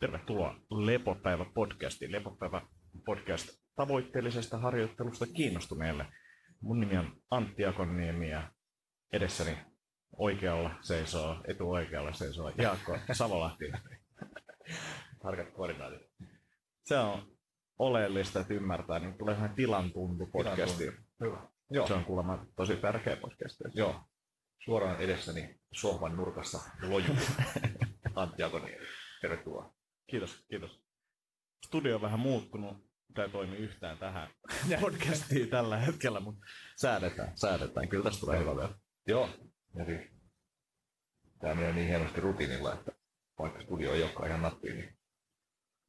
Tervetuloa Lepopäivä podcastiin. Lepopäivä podcast tavoitteellisesta harjoittelusta kiinnostuneelle. Mun nimi on Antti Akonniemi ja edessäni oikealla seisoo, etuoikealla seisoo Jaakko Savolahti. Tarkat koordinaatit. Se on oleellista, että ymmärtää, niin tulee vähän tilan tuntu podcastiin. Hyvä. Joo. Se on kuulemma tosi tärkeä podcast. Joo. Suoraan edessäni sohvan nurkassa lojuu Antti Akoniemi. Tervetuloa. Kiitos, kiitos. Studio on vähän muuttunut. Tämä ei toimi yhtään tähän podcastiin tällä hetkellä, mutta säädetään, säädetään. Kyllä tästä tulee hyvä vielä. Joo. Ja siis, tämä menee niin hienosti rutiinilla, että vaikka studio ei olekaan ihan nappiin, niin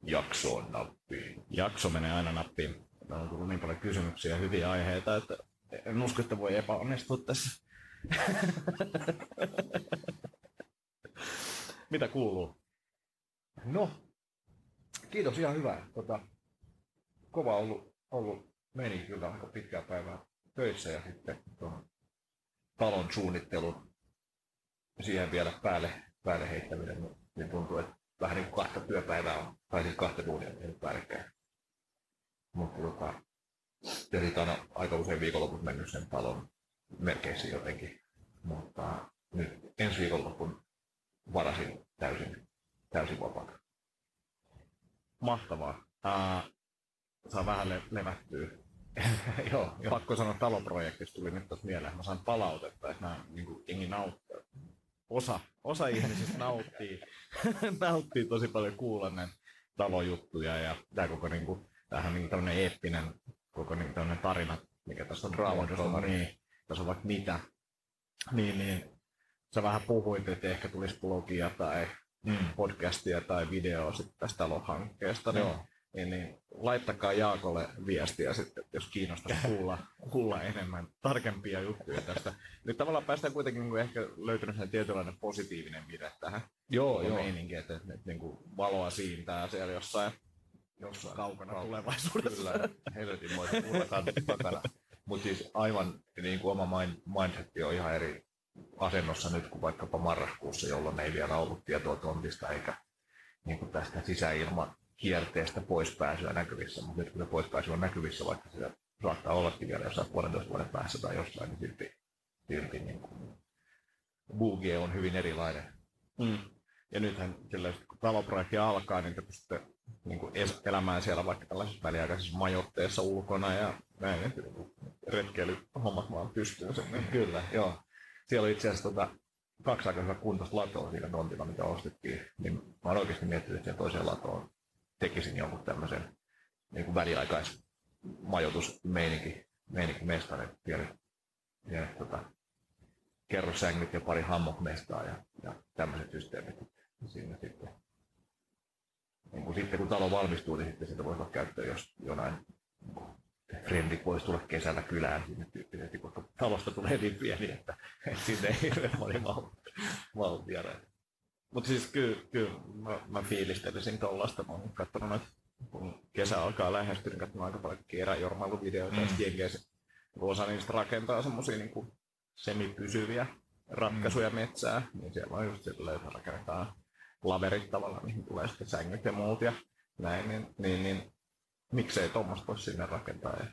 jakso on nappiin. Jakso menee aina nappiin. Meillä on tullut niin paljon kysymyksiä ja hyviä aiheita, että en usko, että voi epäonnistua tässä. Mitä kuuluu? No, kiitos ihan hyvä. Tota, kova ollut, ollut meni kyllä aika pitkää päivää töissä ja sitten tuon talon suunnittelun siihen vielä päälle, päälle heittäminen, niin, niin tuntuu, että vähän niin kuin kahta työpäivää on, tai siis kahta duunia tehnyt päällekkäin. Mutta tota, ja siitä on aika usein viikonloput mennyt sen talon merkeissä jotenkin. Mutta nyt ensi viikonlopun varasin täysin, täysin vapaata. Mahtavaa. Uh, saa vähän le- levättyä. joo, joo. Pakko sanoa, taloprojektista tuli nyt tässä mieleen. Mä saan palautetta, että nämä niin kuin, jengi nauttii. Osa, osa ihmisistä nauttii, nauttii tosi paljon kuulla näin talojuttuja ja tämä koko niin kuin, tämähän niin tämmöinen eeppinen koko niin tämmöinen tarina, mikä tässä on draama, niin, tässä on vaikka mitä. Niin, niin sä vähän puhuit, että ehkä tulisi blogia tai mm. podcastia tai videoa sitten tästä talohankkeesta. Niin, niin, niin, laittakaa Jaakolle viestiä sitten, jos kiinnostaa kuulla, kuulla enemmän tarkempia juttuja tästä. Nyt tavallaan päästään kuitenkin niin ehkä löytynyt sen tietynlainen positiivinen vire tähän. Joo, joo. Meininki, että, että, että niin kuin valoa siintää siellä jossain jossain kaukana kaukana tulevaisuudessa. Kyllä, helvetin mulla takana. Mutta siis aivan niin kuin oma mind, mindset on ihan eri asennossa nyt kuin vaikkapa marraskuussa, jolloin ei vielä ollut tietoa tontista eikä niin kuin tästä sisäilman kierteestä poispääsyä näkyvissä. Mutta nyt kun se poispääsy on näkyvissä, vaikka se saattaa ollakin vielä jossain puolentoista vuoden päässä tai jossain, niin silti, silti niin kuin, Boogie on hyvin erilainen. Mm. Ja nythän sillä, kun taloprojekti alkaa, niin te pystytte niin kuin elämään siellä vaikka tällaisessa väliaikaisessa majoitteessa ulkona ja näin, retkeilyhommat vaan pystyy sen. Niin. Kyllä, joo. Siellä oli itse asiassa tota, kaksi aika kuntoista latoa siinä tontilla, mitä ostettiin. Niin mä oon oikeasti miettinyt, että toiseen latoon tekisin jonkun tämmöisen niin kuin väliaikaismajoitusmeininki meininki mestari, pienet, pienet tota, kerrossängyt ja pari hammokmestaa ja, ja tämmöiset systeemit sinne sitten niin kuin sitten kun talo valmistuu, niin sitten sitä voisi olla käyttöön, jos jonain niin frendit voisi tulla kesällä kylään sinne tyyppisesti, koska talosta tulee niin pieni, että, että sinne ei hirveän moni viedä. Mutta siis kyllä, kyllä mä, mä fiilistelisin tuollaista. Mä oon katsonut noita, kun kesä alkaa lähestyä, niin katsonut aika paljon eräjormailuvideoita, mm. ja osa niistä rakentaa semmoisia niin semipysyviä ratkaisuja mm. metsää, niin siellä on just silleen, että rakennetaan laverit tavallaan, mihin tulee sitten sängyt ja muut ja näin, niin, niin, niin miksei tuommoista voisi sinne rakentaa. Ja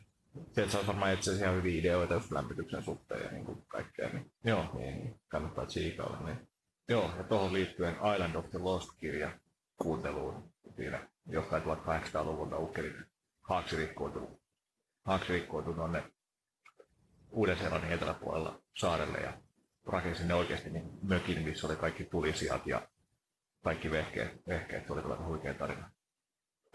sieltä saisi varmaan etsiä ihan hyviä ideoita just lämmityksen suhteen ja niin kuin kaikkea, niin, Joo. niin, kannattaa tsiikailla. Niin. Joo, ja tuohon liittyen Island of the Lost-kirja kuunteluun siinä jostain 1800-luvulta ukkelin haaksi rikkoutunut, haaksi rikkoutunut tuonne Uuden-Seelannin eteläpuolella saarelle ja rakensi sinne oikeasti niin mökin, missä oli kaikki tulisijat ja kaikki vehkeet, vehkeet. Se oli kyllä huikea tarina.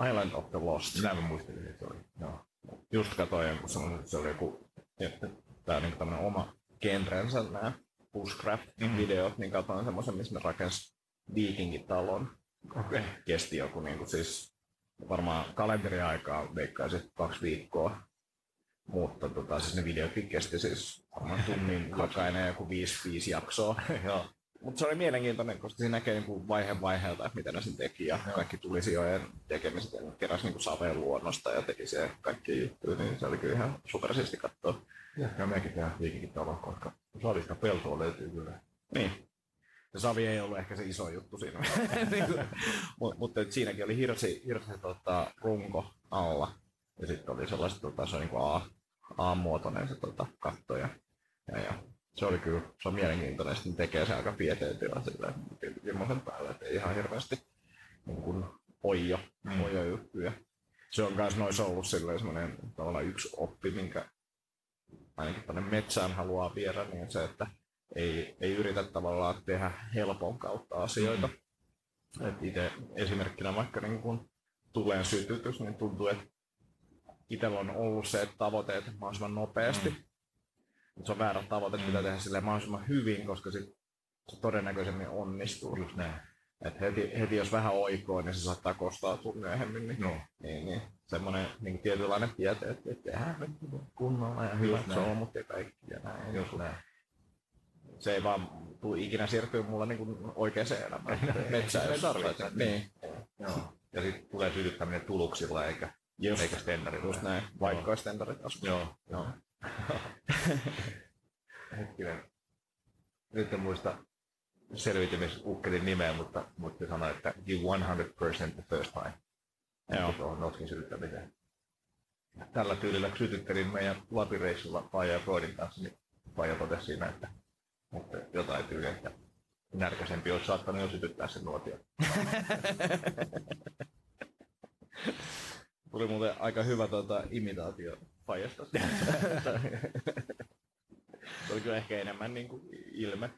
Island of the Lost. Näin mä muistelin, että se oli. Joo. Just katsoin jonkun semmoisen, että se oli joku, että tämä on niin tämmöinen oma genrensä nämä bushcraft-videot, mm. niin katsoin semmoisen, missä ne rakensi viikingitalon. Okay. Kesti joku niin kuin siis varmaan kalenteriaikaa veikkaisin kaksi viikkoa. Mutta tota, siis ne videotkin kesti siis varmaan tunnin jokainen joku viisi, viisi jaksoa. Joo. Mutta se oli mielenkiintoinen, koska siinä näkee niinku vaihe vaiheelta, että mitä ne sen teki ja kaikki tulisijojen tekemiset. Ja keräsi niinku saveen luonnosta ja teki se kaikki juttuja, niin se oli kyllä ihan supersisti katsoa. Ja, ja mekin tehdään viikinkin talo, koska salista peltoa löytyy kyllä. Niin. se savi ei ollut ehkä se iso juttu siinä. niin mutta, mutta siinäkin oli hirsi, hirsi tota, runko alla. Ja sitten oli sellaiset, tota, se on niin A, A-muotoinen se tota, katto. Ja, ja, ja, se oli kyllä, se on mielenkiintoinen, sitten tekee se aika pieteetillä sillä ilmoisen päälle, että ei ihan hirveästi niin kuin oijo, mm. juttuja. Se on myös noissa ollut semmoinen tavallaan yksi oppi, minkä ainakin tuonne metsään haluaa viedä, niin se, että ei, ei yritä tavallaan tehdä helpon kautta asioita. Mm. Et itse esimerkkinä vaikka niin kun tuleen sytytys, niin tuntuu, että itsellä on ollut se, että tavoitteet mahdollisimman nopeasti. Mm. Se on väärä tavoite, pitää tehdä sille mahdollisimman hyvin, koska sit se todennäköisemmin onnistuu. Just näin. Et heti, heti, jos vähän oikoo, niin se saattaa kostautua myöhemmin. Niin, no. niin, niin semmoinen niin tietynlainen tieto, että tehdään kunnolla ja hyvät solmut ja kaikki ja näin. Just näin se ei vaan tule ikinä siirtyä mulla niin oikeaan elämään. Metsään jos tarvitsee. Niin. Joo. Ja sitten tulee sytyttäminen tuluksilla eikä, Just. eikä stendarilla. Just näin, vaikka asuu. Joo. Joo. Hetkinen. Nyt en muista selviytymisukkelin nimeä, mutta, mutta sanoi, että give 100% the first time. Joo. Tuohon notkin sytyttämiseen. Tällä tyylillä sytyttelin meidän lapireissulla Paija ja Freudin kanssa, niin Paija totesi siinä, että mutta jotain tyyliä, että närkäisempi olisi saattanut jo sytyttää sen nuotion. Tuli muuten aika hyvä tuota, imitaatio Fajasta. Se oli kyllä ehkä enemmän niin kuin ilme.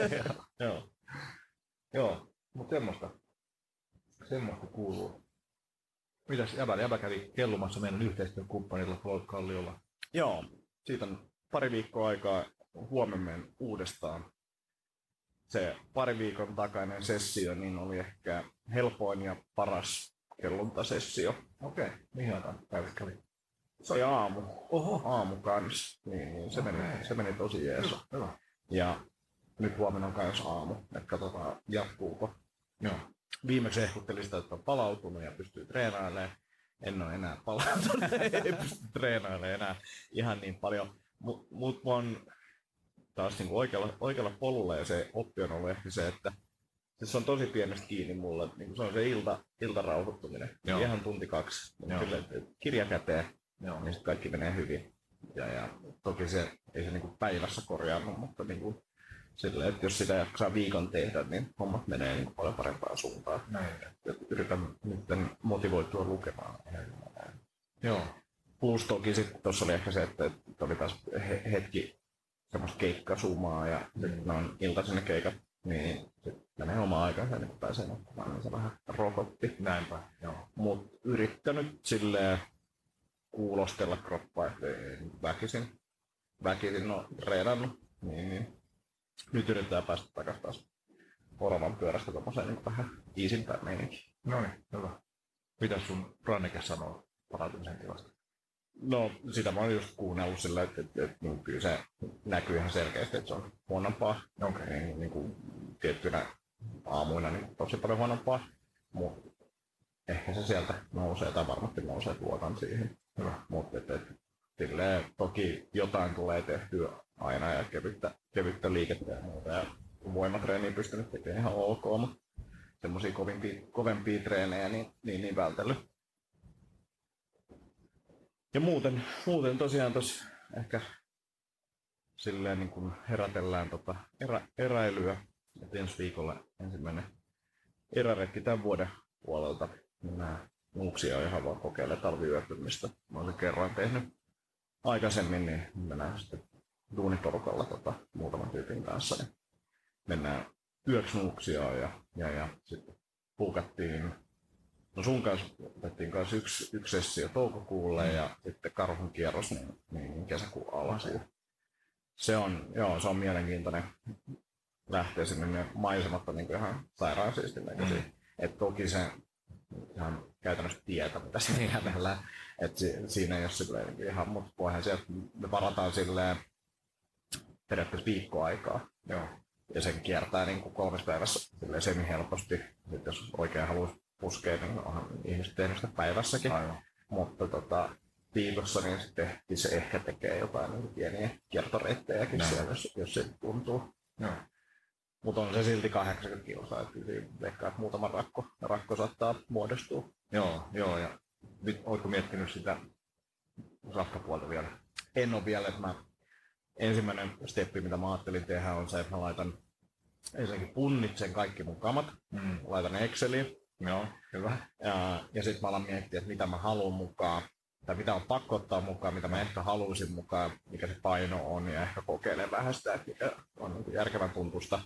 Joo. Joo, mutta semmoista. Semmoista kuuluu. Mitäs Jäbä? Jäbä kävi kellumassa meidän yhteistyökumppanilla Floyd Kalliolla. Joo, siitä on pari viikkoa aikaa huomenna uudestaan. Se pari viikon takainen sessio niin oli ehkä helpoin ja paras kelluntasessio. Okei, okay. mihin aikaan päivät kävi? Se oli aamu. Oho. Aamu kanssa. Niin, niin se, meni, se meni tosi jees. Hyvä, hyvä. Ja nyt huomenna on myös aamu, että katsotaan jatkuuko. Joo. Viimeksi ehkuttelin sitä, että on palautunut ja pystyy treenailemaan. En ole enää palautunut, ei pysty treenailemaan enää ihan niin paljon. Mutta mut on taas niin kuin oikealla, oikealla polulla ja se oppi on ollut ehkä se, että se on tosi pienestä kiinni mulle. Niin se on se ilta, ilta rauhoittuminen. Joo. Ihan tunti kaksi. Joo. Kirja käteen, Joo. niin sitten kaikki menee hyvin. Ja, ja toki se ei se niin kuin päivässä korjaannu, mutta niin kuin, sille, että jos sitä jaksaa viikon tehdä, niin hommat menee niin kuin paljon parempaan suuntaan. Näin. Ja yritän nyt motivoitua lukemaan. Joo. Plus toki sitten tuossa oli ehkä se, että, että oli taas hetki semmoista keikkasumaa ja mm. on iltaisin ne keikat, niin sitten menee oma aikansa niin pääsee nukkumaan, niin se vähän rokotti. Näinpä, joo. Mut yrittänyt silleen kuulostella kroppaa, että ei väkisin, väkisin ole treenannut, niin, niin nyt yrittää päästä takaisin taas oravan pyörästä tommoseen niin vähän iisimpään meininkiin. No niin, hyvä. Mitä sun Ranneke sanoo parantumisen tilasta? No, sitä mä oon just kuunnellut sillä, että, että, että niin kyllä se näkyy ihan selkeästi, että se on huonompaa. Okay. Niin, niin kuin, tiettynä aamuina niin tosi paljon huonompaa, mutta ehkä se sieltä nousee, tai varmasti nousee, luotan siihen. Mutta että, silleen, toki jotain tulee tehtyä aina ja kevyttä, kevyttä liikettä ja muuta. Ja voimatreeniä pystynyt tekemään ihan ok, mutta semmoisia kovempia, kovempia treenejä niin, niin, niin vältellyt ja muuten, muuten tosiaan tuossa ehkä silleen niin kuin herätellään tota erä, eräilyä. Et ensi viikolla ensimmäinen eräretki tämän vuoden puolelta. Muuksia ihan vaan kokeile talviyöpymistä. Mä olen kerran tehnyt aikaisemmin, niin mennään sitten duuniporukalla tota, muutaman tyypin kanssa. Niin mennään yöksi muuksia ja, ja, ja sitten puukattiin No sun kanssa otettiin kanssa yksi, yksi sessio toukokuulle ja sitten karhun kierros niin, niin kesäkuun alkuun. Se on, joo, se on mielenkiintoinen lähteä sinne. Ne maisemat on niin ihan sairaan näköisiä. Mm. Toki se ihan käytännössä tietä, mitä sinne kävellään. Et si, siinä ei ole silleen niin ihan, mutta voihan sieltä me varataan silleen periaatteessa viikkoaikaa. Joo. Ja sen kiertää niin kuin kolmes päivässä semi helposti. Sitten jos oikein haluaisi puskee, niin onhan ihmiset tehnyt sitä päivässäkin. Aivan. Mutta tota, viikossa niin sitten se ehkä tekee jotain niin pieniä kiertoreittejäkin Näin. siellä, jos, jos se tuntuu. Joo. Mutta on se silti 80 kilsaa, että kyllä siinä veikkaa, että muutama rakko, rakko saattaa muodostua. Joo, joo, ja mit, ootko miettinyt sitä safkapuolta vielä? En ole vielä, että mä ensimmäinen steppi, mitä mä ajattelin tehdä, on se, että mä laitan ensinnäkin punnitsen kaikki mun kamat, Mm. laitan Exceliin, Joo, hyvä. ja, ja sitten mä alan miettiä, että mitä mä haluan mukaan, tai mitä on pakko ottaa mukaan, mitä mä ehkä haluaisin mukaan, mikä se paino on, ja ehkä kokeilen vähän sitä, että mikä on niin järkevän tuntusta.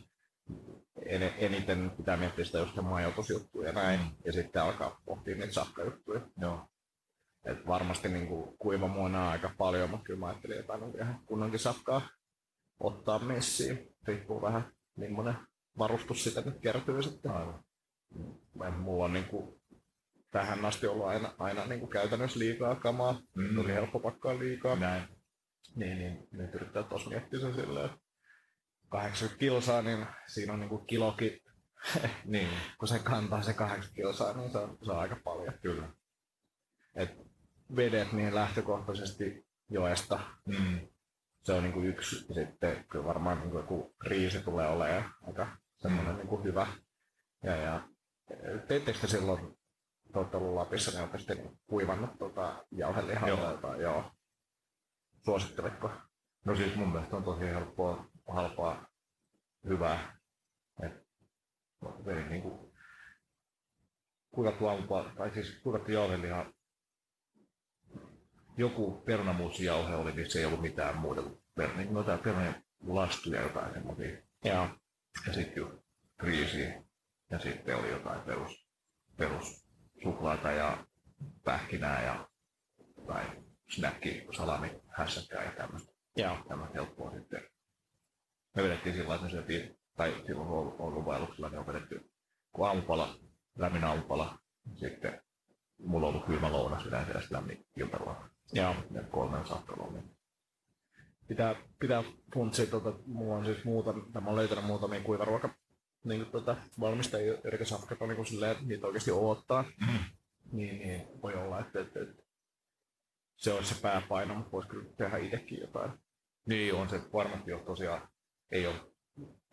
En, eniten pitää miettiä sitä just majoitusjuttuja ja näin, Mm. ja sitten alkaa pohtia niitä sakkajuttuja. Joo. Et varmasti niin kuin, kuiva muona aika paljon, mutta kyllä mä ajattelin jotain on ihan kunnankin sakkaa ottaa messiin. Riippuu vähän, millainen varustus sitä nyt kertyy sitten. Aivan. Mulla on niin kuin, tähän asti ollut aina, aina niin kuin käytännössä liikaa kamaa. Mm. Tuli helppo pakkaa liikaa. Näin. Niin, niin nyt yrittää tos miettiä sen silleen, että 80 kilsaa, niin siinä on niin kuin kilokin, Niin, kun se kantaa se 80 kilsaa, niin se on, se on aika paljon. kyllä. Et vedet niin lähtökohtaisesti joesta Mm. se on niinku yksi. Sitten kyllä varmaan niinku joku riisi tulee olemaan aika semmoinen Mm. niinku hyvä. Ja, ja teittekö te silloin, te olette ollut Lapissa, niin olette sitten kuivannut tota jauhelihaa Joo. tai? Joo. Suositteletko? No siis mun mielestä on tosi helppoa, halpaa, hyvää. Et veri niinku kuivattu aamupala, tai siis kuivattu jauheliha. Joku perunamuusijauhe oli, niin se ei ollut mitään muuta kuin per, niin noita perunan lastuja jotain semmoisia. Joo. Ja sitten just riisiä. Ja sitten oli jotain perus, perus suklaata ja pähkinää ja tai snacki, salami, hässäkkää ja tämmöistä Joo. tämä helppoa sitten. Me vedettiin sillä että me syötiin, tai silloin kun ollut, vaelluksella, niin on vedetty kun aamupala, lämmin aamupala, sitten mulla on ollut kylmä lounas yleensä ja sitten lämmin iltaruoka. Joo. Ja kolmen olla. Pitää, pitää funtsia, tota, mulla on siis muuta, mä oon löytänyt muutamia kuivaruoka niin kuin, tota, valmistajia, joiden safkat on niin kuin silleen, että niitä oikeasti odottaa. Mm. Niin, niin voi olla, että, että, että se olisi se pääpaino, mutta voisi kyllä tehdä itsekin jotain. Niin on se varmasti jo tosiaan, ei ole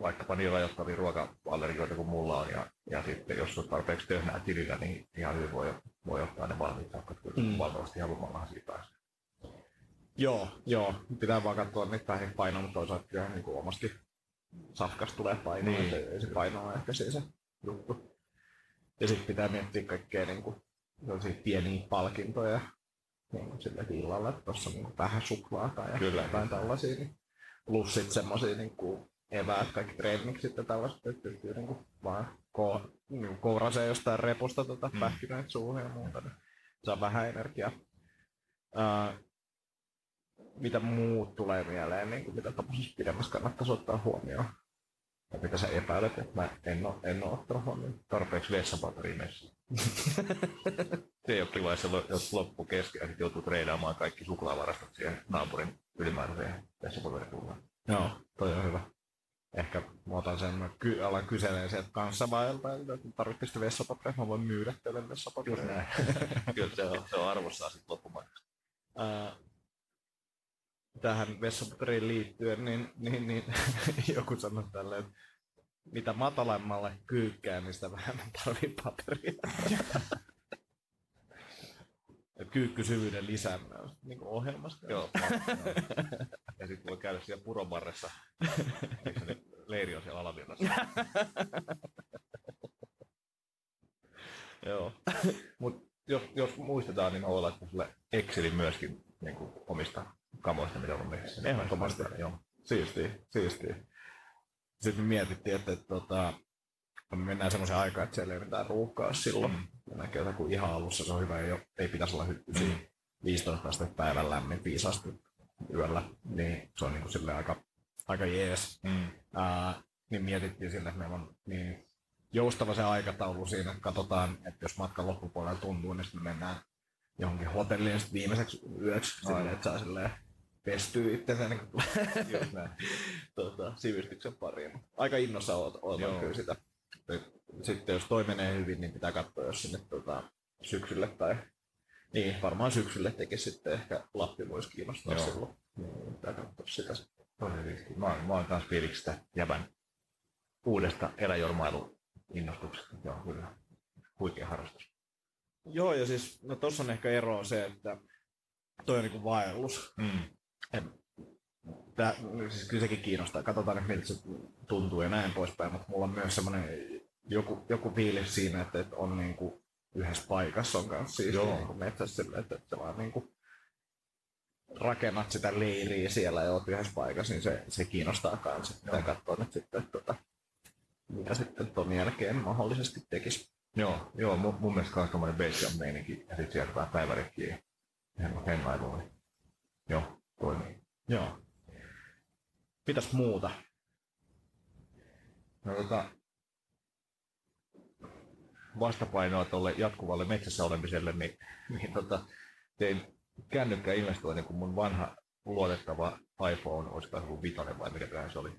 vaikkapa niin rajoittavia ruoka-allergioita kuin mulla on, ja, ja sitten jos on tarpeeksi töhnää tilillä, niin ihan hyvin voi, voi ottaa ne valmiit sakkat, kun Mm. valtavasti haluamallahan siitä pääsee. Joo, joo. Pitää vaan katsoa niitä vähän painoa, mutta toisaalta kyllä niin kuin omastakin safkasta tulee painoa, Niin. ei se paino ole ehkä siinä se juttu. Ja sitten pitää miettiä kaikkea niin kuin, pieniä palkintoja niin kuin sillä illalla, että tuossa on niin vähän suklaata ja Kyllä. jotain tällaisia. Niin. Plus sitten semmoisia niin kuin eväät, kaikki treeniksit ja tällaiset, että pystyy niin kuin vaan ko- niin kuin kourasee jostain repusta tota Mm. pähkinöitä suuhun ja muuta. Niin saa vähän energiaa. Ää, mitä muut tulee mieleen, niin kuin mitä tämmöisessä pidemmässä kannattaisi ottaa huomioon? Ja mitä sä epäilet, että mä en ole, en ole ottanut huomioon? tarpeeksi vessapaperia messiin. se ei ole kiva, jos se lo- jos loppu kesken ja sitten joutuu treidaamaan kaikki suklaavarastot siihen naapurin ylimääräiseen vessapaperipullaan. Joo, toi on hyvä. Ehkä mä otan sen, mä ky- alan kyselemään sieltä kanssa vaelta, että tarvitsisi sitä vessapaperia, mä voin myydä teille vessapaperia. näin. Kyllä se on, se on arvossaan sitten loppumaan. Ää, tähän vessapaperiin liittyen, niin, niin, niin joku sanoi tälleen, että mitä matalammalle kyykkää, niin sitä vähemmän tarvii paperia. Kyykkysyvyyden lisääminen on niin kuin ohjelmassa. Joo. ja sitten voi käydä siellä purobarressa. Eikö se leiri on siellä alavirrassa? Joo. Mut jos, jos muistetaan, niin mä voin laittaa sulle Excelin myöskin niin kuin omista kamoista, mitä on meissä. Ehdottomasti. Joo. Siistiä, siistiä. Sitten me mietittiin, että, että, tota, me mennään semmoisen aikaan, että siellä ei mitään ruuhkaa silloin. Mm. Ja näkee, että kun ihan alussa se on hyvä, ei, ole, ei pitäisi olla hyppysiä. Mm. 15 astetta päivän lämmin, 5 astetta yöllä, niin se on niin kuin aika, aika jees. Mm. Ää, niin mietittiin sille, että meillä on niin joustava se aikataulu siinä, että katsotaan, että jos matkan loppupuolella tuntuu, niin sitten me mennään johonkin hotelliin sit viimeiseksi yöksi, silleen, että saa silleen pestyä itsensä niin tota, sivistyksen pariin. Aika innossa oot, ootan kyllä sitä. Sitten jos toi menee hyvin, niin pitää katsoa, jos sinne tota, syksylle tai niin, varmaan syksylle tekisi sitten ehkä Lappi voisi kiinnostaa Joo. silloin. Niin, pitää katsoa sitä. sitten. Mä, oon- mä oon kans fiiliksistä jäbän uudesta eläjormailun innostuksesta. Joo, kyllä. Huikea harrastus. Joo, ja siis, no tossa on ehkä ero se, että toi on niinku vaellus. Mm. Tää, siis kyllä sekin kiinnostaa. Katsotaan, että miltä se tuntuu ja näin poispäin, mutta mulla on myös semmoinen joku, joku fiilis siinä, että, että on niinku yhdessä paikassa on kanssa siis Joo. niinku metsässä sillä, että, että vaan niinku rakennat sitä leiriä siellä ja oot yhdessä paikassa, niin se, se kiinnostaa kanssa. Pitää Joo. katsoa nyt sitten, että, tota, mitä sitten ton jälkeen mahdollisesti tekisi. Joo, joo mun, mun mielestä kans tommonen basecamp meininki ja sit sieltä vähän päivärekkiä ja hengailuun. Niin. Joo, toimii. Joo. Mitäs muuta? No tota, vastapainoa tuolle jatkuvalle metsässä olemiselle, niin, niin tota, tein kännykkäinvestoinnin, kun mun vanha luotettava iPhone, olisiko se vitonen vai mikä tähän se oli.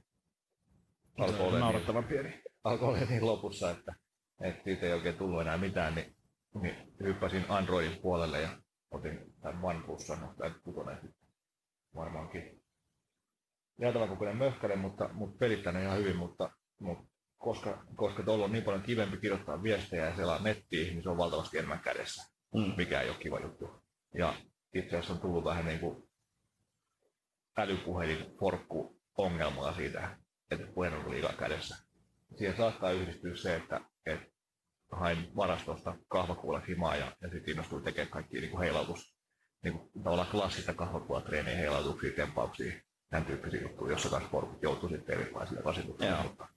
Alkoi olla niin, pieni. alkoi olla niin lopussa, että, että siitä ei oikein tullut enää mitään, niin, niin hyppäsin Androidin puolelle ja otin tämän OnePlusan, tai kutonen varmaankin. Jäätävän kokoinen möhkäle, mutta, mutta pelittänyt ihan hyvin, mutta, mutta koska, koska tuolla on niin paljon kivempi kirjoittaa viestejä ja selaa nettiin, niin se on valtavasti enemmän kädessä, Mm. mikä ei ole kiva juttu. Ja itse asiassa on tullut vähän niin kuin älypuhelin forkku ongelmaa siitä, että puhelin on liikaa kädessä. Siihen saattaa yhdistyä se, että, että hain varastosta kahvakuulat himaa ja, ja sitten innostuin tekemään kaikki niin kuin heilautus, niin kuin tavallaan klassista kahvakuulatreenejä, heilautuksia, tempauksia, tämän tyyppisiä juttuja, jossa kanssa forkut joutuu sitten erilaisille rasituksille. Mutta,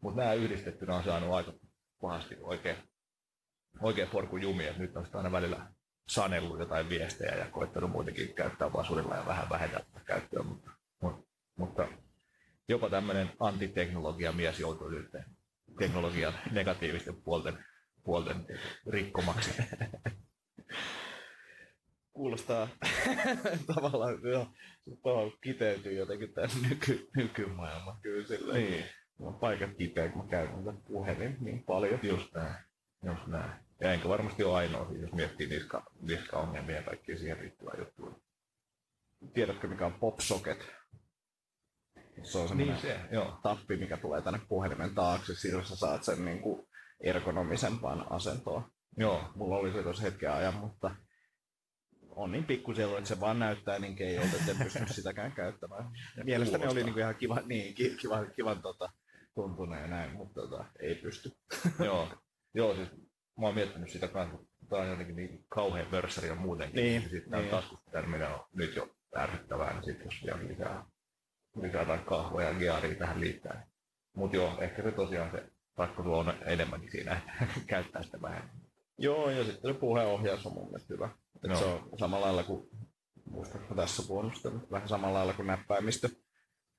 mutta nämä yhdistettynä on saanut aika pahasti oikein, oikein forkun jumi, että nyt on sitten aina välillä sanellut jotain viestejä ja koittanut muutenkin käyttää vasurilla ja vähän vähentää käyttöä, mutta, mutta, mutta jopa tämmöinen antiteknologia mies joutuu nyt teknologian negatiivisten puolten, puolten rikkomaksi. Kuulostaa tavallaan, joo, se tavallaan kiteytyy jotenkin tämän nyky, nykymaailman kyllä sillä. niin, Mulla on paikat kipeä, kun mä käytän tätä puhelin niin paljon. just näin. Just näin. Ja enkä varmasti ole ainoa, jos miettii niska, niskaongelmia ja kaikkia siihen liittyvää juttuja. Tiedätkö mikä on PopSocket? Se on semmoinen Niin se, joo. tappi, mikä tulee tänne puhelimen taakse. Silloin sä saat sen niin kuin ergonomisempaan asentoon. Joo, Mulla oli se tuossa hetken ajan, mutta on niin pikkusellu, että se vaan näyttää niin keijolta, että en pysty sitäkään käyttämään. Ja mielestäni oli niin kuin ihan kiva, niin, ki- kiva, kivan tota, tuntuneen ja näin, mutta tota, ei pysty. joo. Joo, siis mä oon miettinyt sitä kanssa, tää on jotenkin niin kauhean mörsäri ja muutenkin. Niin, Ja sitten tää niin. taskusterminen on nyt jo ärsyttävää, niin sitten jos vielä lisää, lisää jotain kahvoja ja gearia tähän liittää. Niin. Mutta joo, ehkä se tosiaan se rakko on enemmänkin siinä, käyttää sitä vähän. Joo, ja sitten se puheenohjaus on mun mielestä hyvä. Et Joo. se on samalla lailla kuin, muistatko tässä puolesta, vähän samalla lailla kuin näppäimistö,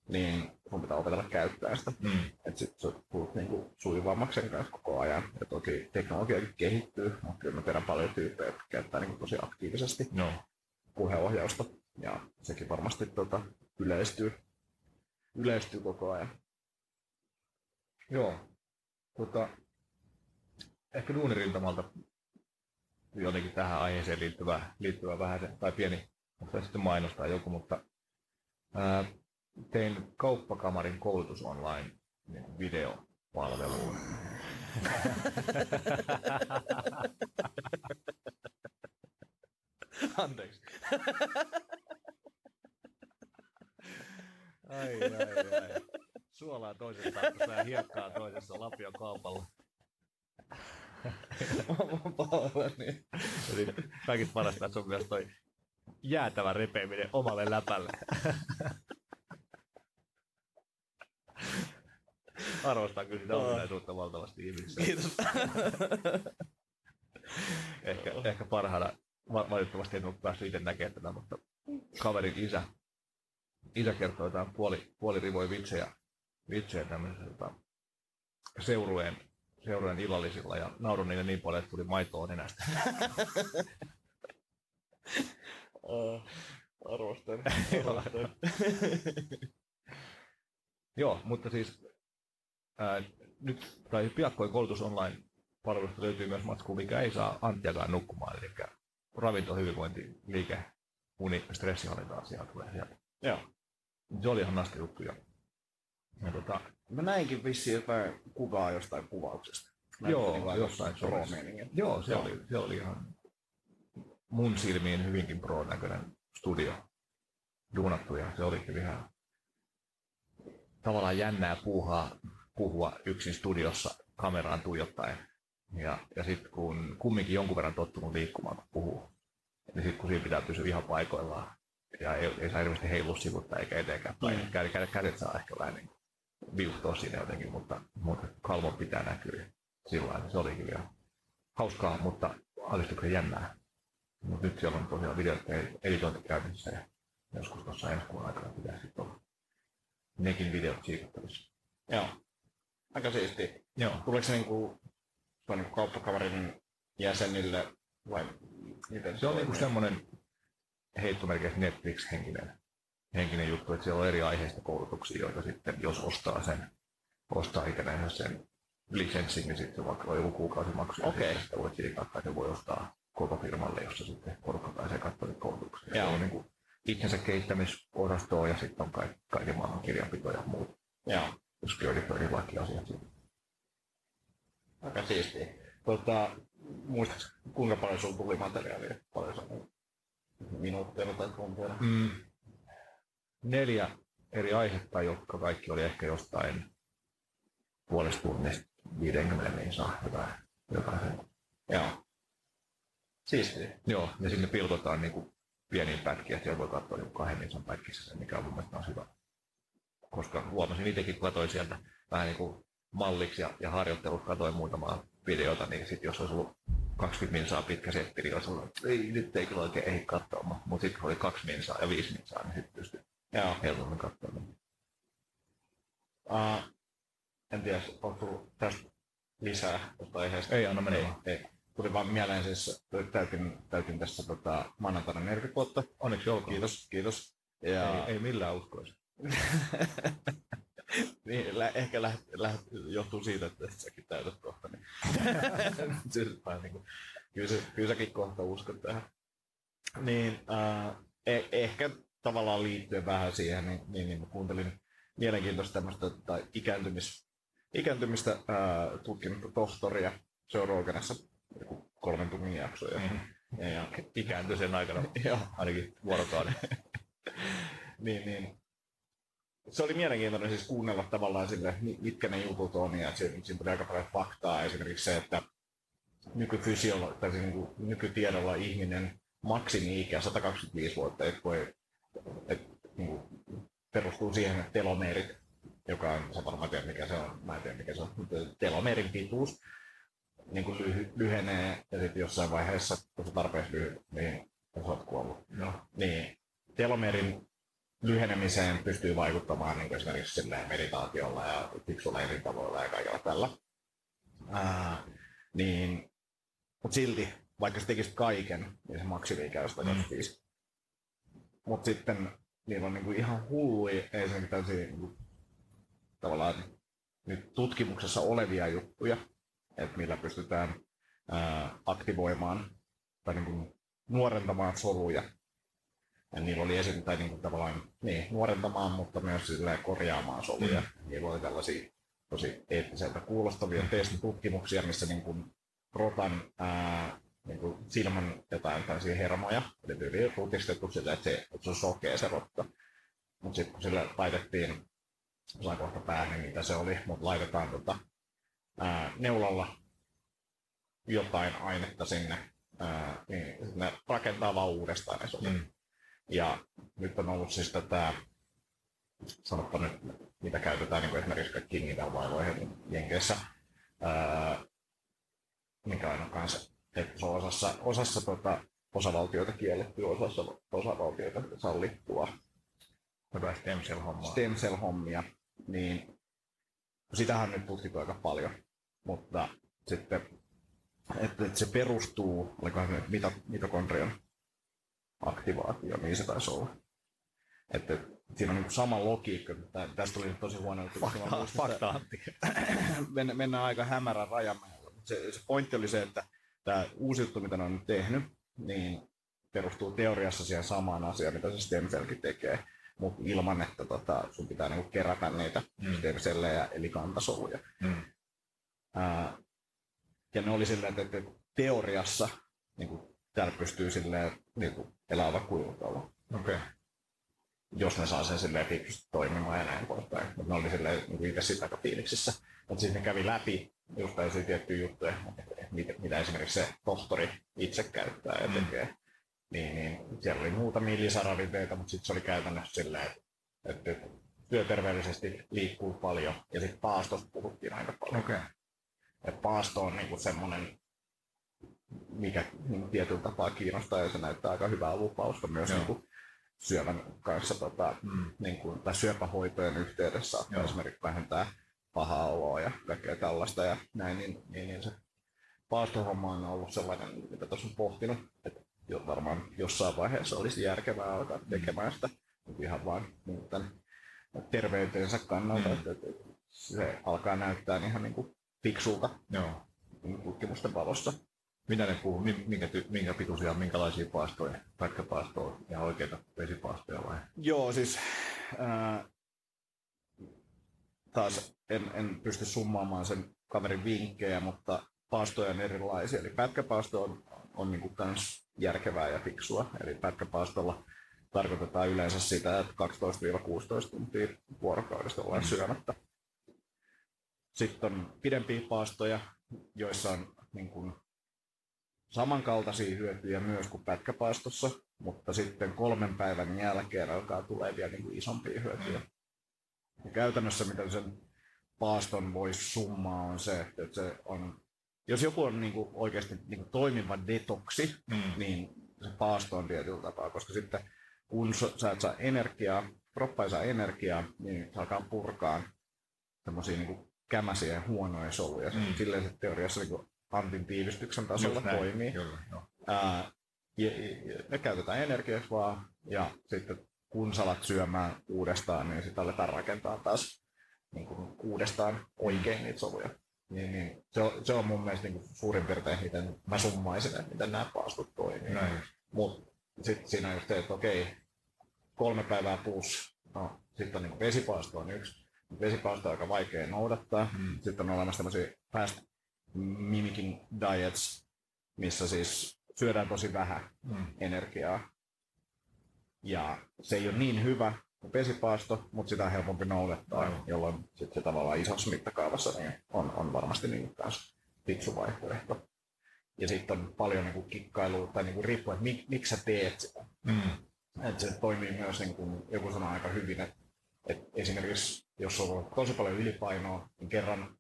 niin sun pitää opetella käyttää sitä. Mm. Että sit sä tulet niinku sujuvammaksi sen kanssa koko ajan. Ja toki teknologiakin kehittyy, mutta kyllä mä tiedän paljon tyyppejä, jotka käyttää niinku tosi aktiivisesti Joo. puheenohjausta. Ja sekin varmasti tota, yleistyy, yleistyy koko ajan. Joo. Tota, ehkä duunirintamalta jotenkin tähän aiheeseen liittyvä, liittyvä vähän se, tai pieni, onko se sitten mainostaa joku, mutta ää, tein kauppakamarin koulutus online niin videopalveluun. Anteeksi. ai, ai, ai. Suolaa toisessa taskussa ja hiekkaa toisessa Lapion kaupalla. Pahoillani. Eli kaikista parasta, että se on myös toi jäätävä repeäminen omalle läpälle. Arvostan kyllä sitä ominaisuutta valtavasti ihmisissä. Kiitos. Ehkä, ehkä parhaana, va- valitettavasti en ole päässyt itse näkemään tätä, mutta kaverin isä, isä kertoi jotain puoli, puolirivoja vitsejä, vitsejä tämmöisessä tota, seurueen, seurueen illallisilla ja nauroin niille niin paljon, että tuli maitoa nenästä. Uh, arvostan. arvostan. Joo, mutta siis ää, nyt, tai piakkoin koulutus online palvelusta löytyy myös matsku, mikä ei saa Anttiakaan nukkumaan, eli ravinto, hyvinvointi, liike, uni, stressihallinta asiaa tulee sieltä. Joo. Se oli ihan nasta juttu ja Ja tota, Mä näinkin vissiin jotain kuvaa jostain kuvauksesta. Joo, Näytti niin jossain pro joo, se Joo. oli, se oli ihan mun silmiin hyvinkin pro-näköinen studio duunattu ja se oli kyllä ihan tavallaan jännää puuhaa puhua yksin studiossa kameraan tuijottaen. Ja, ja sitten kun kumminkin jonkun verran tottunut liikkumaan, kun puhuu, niin sitten kun siinä pitää pysyä ihan paikoillaan ja ei, ei saa hirveästi heilua sivutta eikä eteenpäin päin. Mm. Mm. Kädet, kädet, kädet saa ehkä vähän niin viuhtoa siinä jotenkin, mutta, mutta kalvon pitää näkyä sillä. Se oli kyllä hauskaa, mutta alistuksen jännää. Mutta nyt siellä on tosiaan videoiden editointi käynnissä ja joskus tuossa ensi kuun aikana pitää sitten olla nekin videot siikattavissa. Joo. Aika siisti. Joo. Tuleeko se niinku, se on niinku kauppakamarin jäsenille vai miten Se on niinku semmoinen heittomerkeissä Netflix-henkinen henkinen juttu, että siellä on eri aiheista koulutuksia, joita sitten, jos ostaa sen, ostaa itselleen sen lisenssin, niin sitten vaikka on joku kuukausimaksu. ja Okei. sitten Sitä voi siikattaa, ja voi ostaa koko firmalle, jossa sitten porukka pääsee katsomaan koulutuksia. Joo. Se on niin kuin itsensä kehittämisosastoa ja sitten on kaikki, kaiken maailman kirjanpito ja muut Joo. security lakiasiat. siinä. Aika siistiä. Tota, muistatko, kuinka paljon sulla tuli materiaalia? Paljon se on minuutteilla tai tunteilla? Mm. Neljä eri aihetta, jotka kaikki oli ehkä jostain puolesta tunnista 50 niin saa jotain, jotain. Joo. Siistiä. Joo, ja sinne pilkotaan niin kuin pieniin pätkiin, että siellä voi katsoa niin kahden minsan pätkissä sen, mikä on mun mielestä taas hyvä. Koska huomasin itsekin, kun katsoin sieltä vähän niin kuin malliksi ja, ja harjoittelut, katsoin muutamaa videota, niin sitten jos olisi ollut 20 minsaa pitkä setti, niin olisi ollut, että ei, nyt ei kyllä oikein ehdi katsoa, mutta sitten kun oli kaksi minsaa ja viisi minsaa, niin sitten pystyi Joo. helpommin katsomaan. Uh, en tiedä, onko tullut tästä lisää tuosta aiheesta? Ei, anna mennä ei, vaan. ei. Tuli vaan mieleen siis, täytin, täytin tässä tota, maanantaina 40 vuotta. Onneksi olkoon. Kiitos, kiitos. Ja... Ei, ei millään uskoisi. niin, lä- ehkä läht, läht, johtuu siitä, että säkin täytät kohta. Niin. vähän niin kuin, kyllä, se, kyllä säkin kohta uskot tähän. Niin, äh, eh, ehkä tavallaan liittyen vähän siihen, niin, niin, niin mä kuuntelin mielenkiintoista tämmöistä tai ikääntymis, ikääntymistä äh, tutkinutta tohtoria Joe Roganassa joku kolmen tunnin jaksoja. Mm. Ja, ja, Ikääntyi sen aikana ainakin vuorokauden. niin, niin. Se oli mielenkiintoinen siis kuunnella tavallaan sille, mi- mitkä ne jutut on, ja siinä, siinä tuli aika paljon faktaa, esimerkiksi se, että nykyfysiolo, tai siis niin kuin nykytiedolla ihminen maksimi-ikä 125 vuotta, että voi, niin perustuu siihen, että telomeerit, joka on, sä varmaan tiedät mikä se on, mä en tiedä mikä se on, mutta telomeerin pituus niin kuin lyhy, lyhenee, ja sitten jossain vaiheessa, kun se tarpeeksi lyhyt, niin sä oot kuollut No. niin telomerin lyhenemiseen pystyy vaikuttamaan niin kuin esimerkiksi silleen meditaatiolla ja fiksuilla eri tavoilla ja kaikella tällä. Ää, niin, mutta silti, vaikka se tekisi kaiken, niin se maksimi-ikä on 125. Mutta sitten niillä on niinku ihan hulluja, esimerkiksi tällaisia niinku, tavallaan nyt tutkimuksessa olevia juttuja, että millä pystytään ää, aktivoimaan tai niinku nuorentamaan soluja. Ja niillä oli esim. tai niinku tavallaan niin, nuorentamaan, mutta myös silleen korjaamaan soluja. Mm. Niillä oli tällaisia tosi eettiseltä kuulostavia testitutkimuksia, missä niin kuin rotan ää, niin kuin silmän jotain tällaisia hermoja, eli tyyliin rutistettu sille, että se, että se on sokea se rotta. Mutta sitten kun sille laitettiin, osaan kohta päähän, mitä se oli, mutta laitetaan tota, ää, neulalla jotain ainetta sinne, ää, niin ne rakentaa vaan uudestaan ne. Mm. Ja nyt on ollut siis tätä, sanoppa nyt, mitä käytetään niin kuin esimerkiksi kaikkiin niitä vaivoihin Jenkeissä, ää, mikä on kanssa, että se on osassa, osassa tota, osavaltioita kielletty, osassa osavaltioita sallittua Hyvä stem cell hommaa. stem cell hommia, niin sitähän nyt tutkittu aika paljon, mutta sitten, että, että se perustuu, olikohan se nyt mito, mitokondrian aktivaatio, niin se taisi olla. Että siinä on niin sama logiikka, että tästä tuli tosi huono juttu, Antti. mennä, mennään aika hämärän rajamailla. Se, se pointti oli se, että tämä uusi juttu, mitä ne on nyt tehnyt, niin perustuu teoriassa siihen samaan asiaan, mitä se stem cellkin tekee. mutta ilman, että tota, sun pitää niinku kerätä niitä Mm. stersellejä eli kantasoluja. Mm. Ää, ja ne oli silleen, että, että teoriassa niin kuin, täällä pystyy silleen, niin kuin, elävä kuivutalo, Okei. Okay. jos ne saa sen silleen fiksusti toimimaan ja näin poispäin. Mutta ne oli silleen niin itse siitä aika fiiliksissä. Mutta sitten ne kävi läpi just tällaisia tiettyjä juttuja, että mitä, mitä esimerkiksi se tohtori itse käyttää ja Mm. tekee. Niin, niin siellä oli muutamia lisäravinteita, mutta sitten se oli käytännössä silleen, että, että, työterveellisesti liikkuu paljon ja sitten paastosta puhuttiin aika paljon. Okay. Et paasto on niinku semmoinen, mikä niin tietyllä tapaa kiinnostaa ja se näyttää aika hyvää lupausta myös Joo. niinku syövän kanssa tota, Mm. niinku, tai syöpähoitojen yhteydessä saattaa esimerkiksi vähentää pahaa oloa ja kaikkea tällaista ja näin, niin, niin, niin se paastohomma on ollut sellainen, mitä tuossa on pohtinut, että jo varmaan jossain vaiheessa olisi järkevää alkaa tekemään sitä niin ihan vaan niin tämän terveytensä kannalta, että, että se alkaa näyttää ihan niin kuin fiksulta Joo. niin tutkimusten valossa. Mitä ne puhuu? Mi- Minkä, ty- minkä pituisia, minkälaisia paastoja? Pätkäpaastoja ja oikeita vesipaastoja vai? Joo, siis ää, taas en, en pysty summaamaan sen kaverin vinkkejä, mutta paastoja on erilaisia. Eli pätkäpaasto on, on niin kans järkevää ja fiksua. Eli pätkäpaastolla tarkoitetaan yleensä sitä, että 12-16 tuntia vuorokaudesta ollaan Mm. syömättä. Sitten on pidempiä paastoja, joissa on niin kuin samankaltaisia hyötyjä myös kuin pätkäpaastossa, mutta sitten kolmen päivän jälkeen alkaa tulee vielä niin kuin isompia hyötyjä. Ja käytännössä mitä sen paaston voisi summaa on se, että se on, jos joku on niin kuin oikeasti niin kuin toimiva detoksi, Mm. niin se paasto on tietyllä tapaa, koska sitten kun sä et saa energiaa, kroppa ei saa energiaa, niin se alkaa purkaa semmoisia niin kämäsiä ja huonoja soluja. Mm. Silleen se teoriassa niin antin tiivistyksen tasolla Just näin. toimii. Kyllä, joo. Ää, ja, ja, ne käytetään energiaksi vaan, ja sitten kun sä alat syömään uudestaan, niin sitten aletaan rakentaa taas niin kuin uudestaan oikein niitä soluja. Niin, niin se, on, se on mun mielestä niin kuin suurin piirtein, miten mä summaisin, että miten nämä paastot toimii. Näin. Mutta sitten siinä on just se, että okei, kolme päivää plus, no sitten on niin vesipaasto on yksi. Vesipaasto on aika vaikea noudattaa. Mm. Sitten on olemassa tämmöisiä fast mimicking diets, missä siis syödään tosi vähän Mm. energiaa. Ja se ei ole niin hyvä kuin vesipaasto, mutta sitä on helpompi noudattaa, Aivan. jolloin sit se tavallaan isossa mittakaavassa niin on, on varmasti niin myös fiksu vaihtoehto. Ja sitten on paljon niin kuin kikkailua, tai niin kuin riippuu, että mik, miksi sä teet sitä. Mm. Että se toimii myös, niin kuin joku sanoo aika hyvin, että, että esimerkiksi jos on tosi paljon ylipainoa, niin kerran,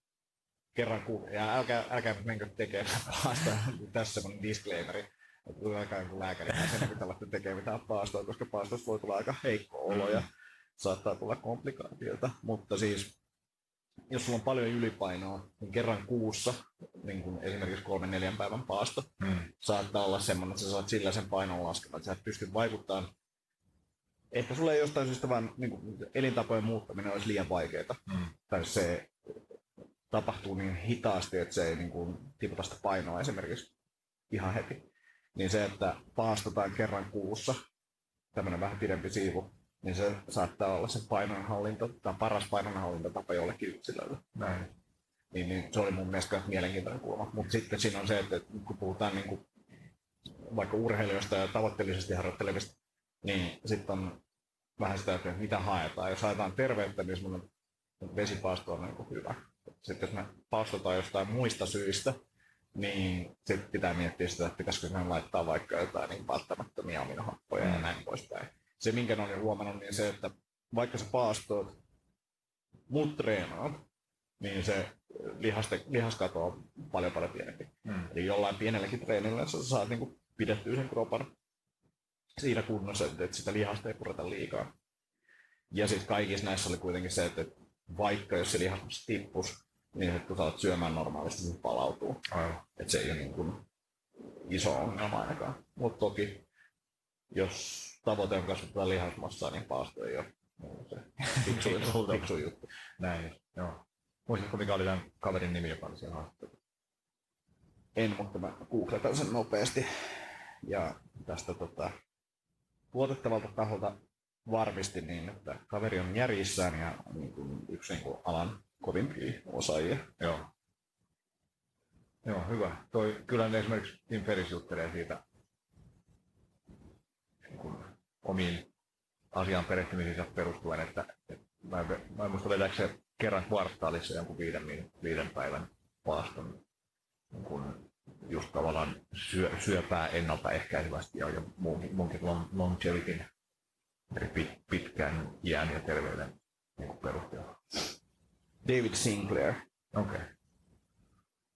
kerran ku, ja älkää, älkää menkö tekemään tässä semmoinen disclaimeri, että älkää joku lääkäri sen pitää lähteä tekemään mitään paastoa, koska paastosta voi tulla aika heikko olo ja saattaa tulla komplikaatioita, mutta siis jos sulla on paljon ylipainoa, niin kerran kuussa, niin kuin esimerkiksi kolmen neljän päivän paasto, Mm. saattaa olla semmoinen, että sä saat sillä sen painon laskemaan, että sä et pysty vaikuttamaan. Ehkä sulle ei jostain syystä vaan niin kuin, elintapojen muuttaminen olisi liian vaikeaa. Mm. Tai se tapahtuu niin hitaasti, että se ei niin kuin, tiputa sitä painoa esimerkiksi ihan heti. Niin se, että paastotaan kerran kuussa, tämmöinen vähän pidempi siivu, niin se saattaa olla se painonhallinta, tai paras painonhallintatapa jollekin yksilölle Näin. niin, niin se oli mun mielestä mielenkiintoinen kulma. Mutta sitten siinä on se, että kun puhutaan niin kuin vaikka urheilijoista ja tavoitteellisesti harjoittelevista, niin sitten on vähän sitä, että mitä haetaan. Jos haetaan terveyttä, niin semmoinen vesipaasto on niin hyvä. Sitten jos me paastotaan jostain muista syistä, niin sitten pitää miettiä sitä, että pitäisikö sinne laittaa vaikka jotain niin välttämättömiä aminohappoja ja Mm. näin poispäin. Se, minkä olen huomannut, niin se, että vaikka sä paastoot, mut treenaat, niin se lihaste, lihaskato on paljon paljon pienempi. Mm. Eli jollain pienelläkin treenillä sä saat niinku pidettyä sen kropan siinä kunnossa, että että sitä lihasta ei pureta liikaa. Ja sitten kaikissa näissä oli kuitenkin se, että vaikka jos se lihas tippus, niin sitten kun sä alat syömään normaalisti, se palautuu. Aivan. Että se ei ole niin kuin iso ongelma ainakaan. Mutta toki, jos tavoite on kasvattaa lihasmassaa, niin paasto ei ole se fiksu, juttu- fiksu juttu. Näin. Joo. Muistatko mikä oli tämän kaverin nimi, joka oli siellä haastattelussa? En, mutta mä googletan sen nopeasti. Ja tästä tota, luotettavalta taholta varmisti niin, että kaveri on järjissään ja niin kuin yksi niin kuin alan kovimpia osaajia. Joo. Joo, hyvä. Toi, kyllä ne esimerkiksi Tim Ferris juttelee siitä niin kuin omiin asiaan perehtymisiinsä perustuen, että, että mä, en, mä en muista vedääkö se kerran kvartaalissa jonkun viiden, viiden päivän paaston niin kuin just tavallaan syö, syöpää ennaltaehkäisevästi ja, ja muunkin, muunkin long- longevityn eli pit, pitkään iän ja terveyden niin perusteella. David Sinclair. Okei. Okay.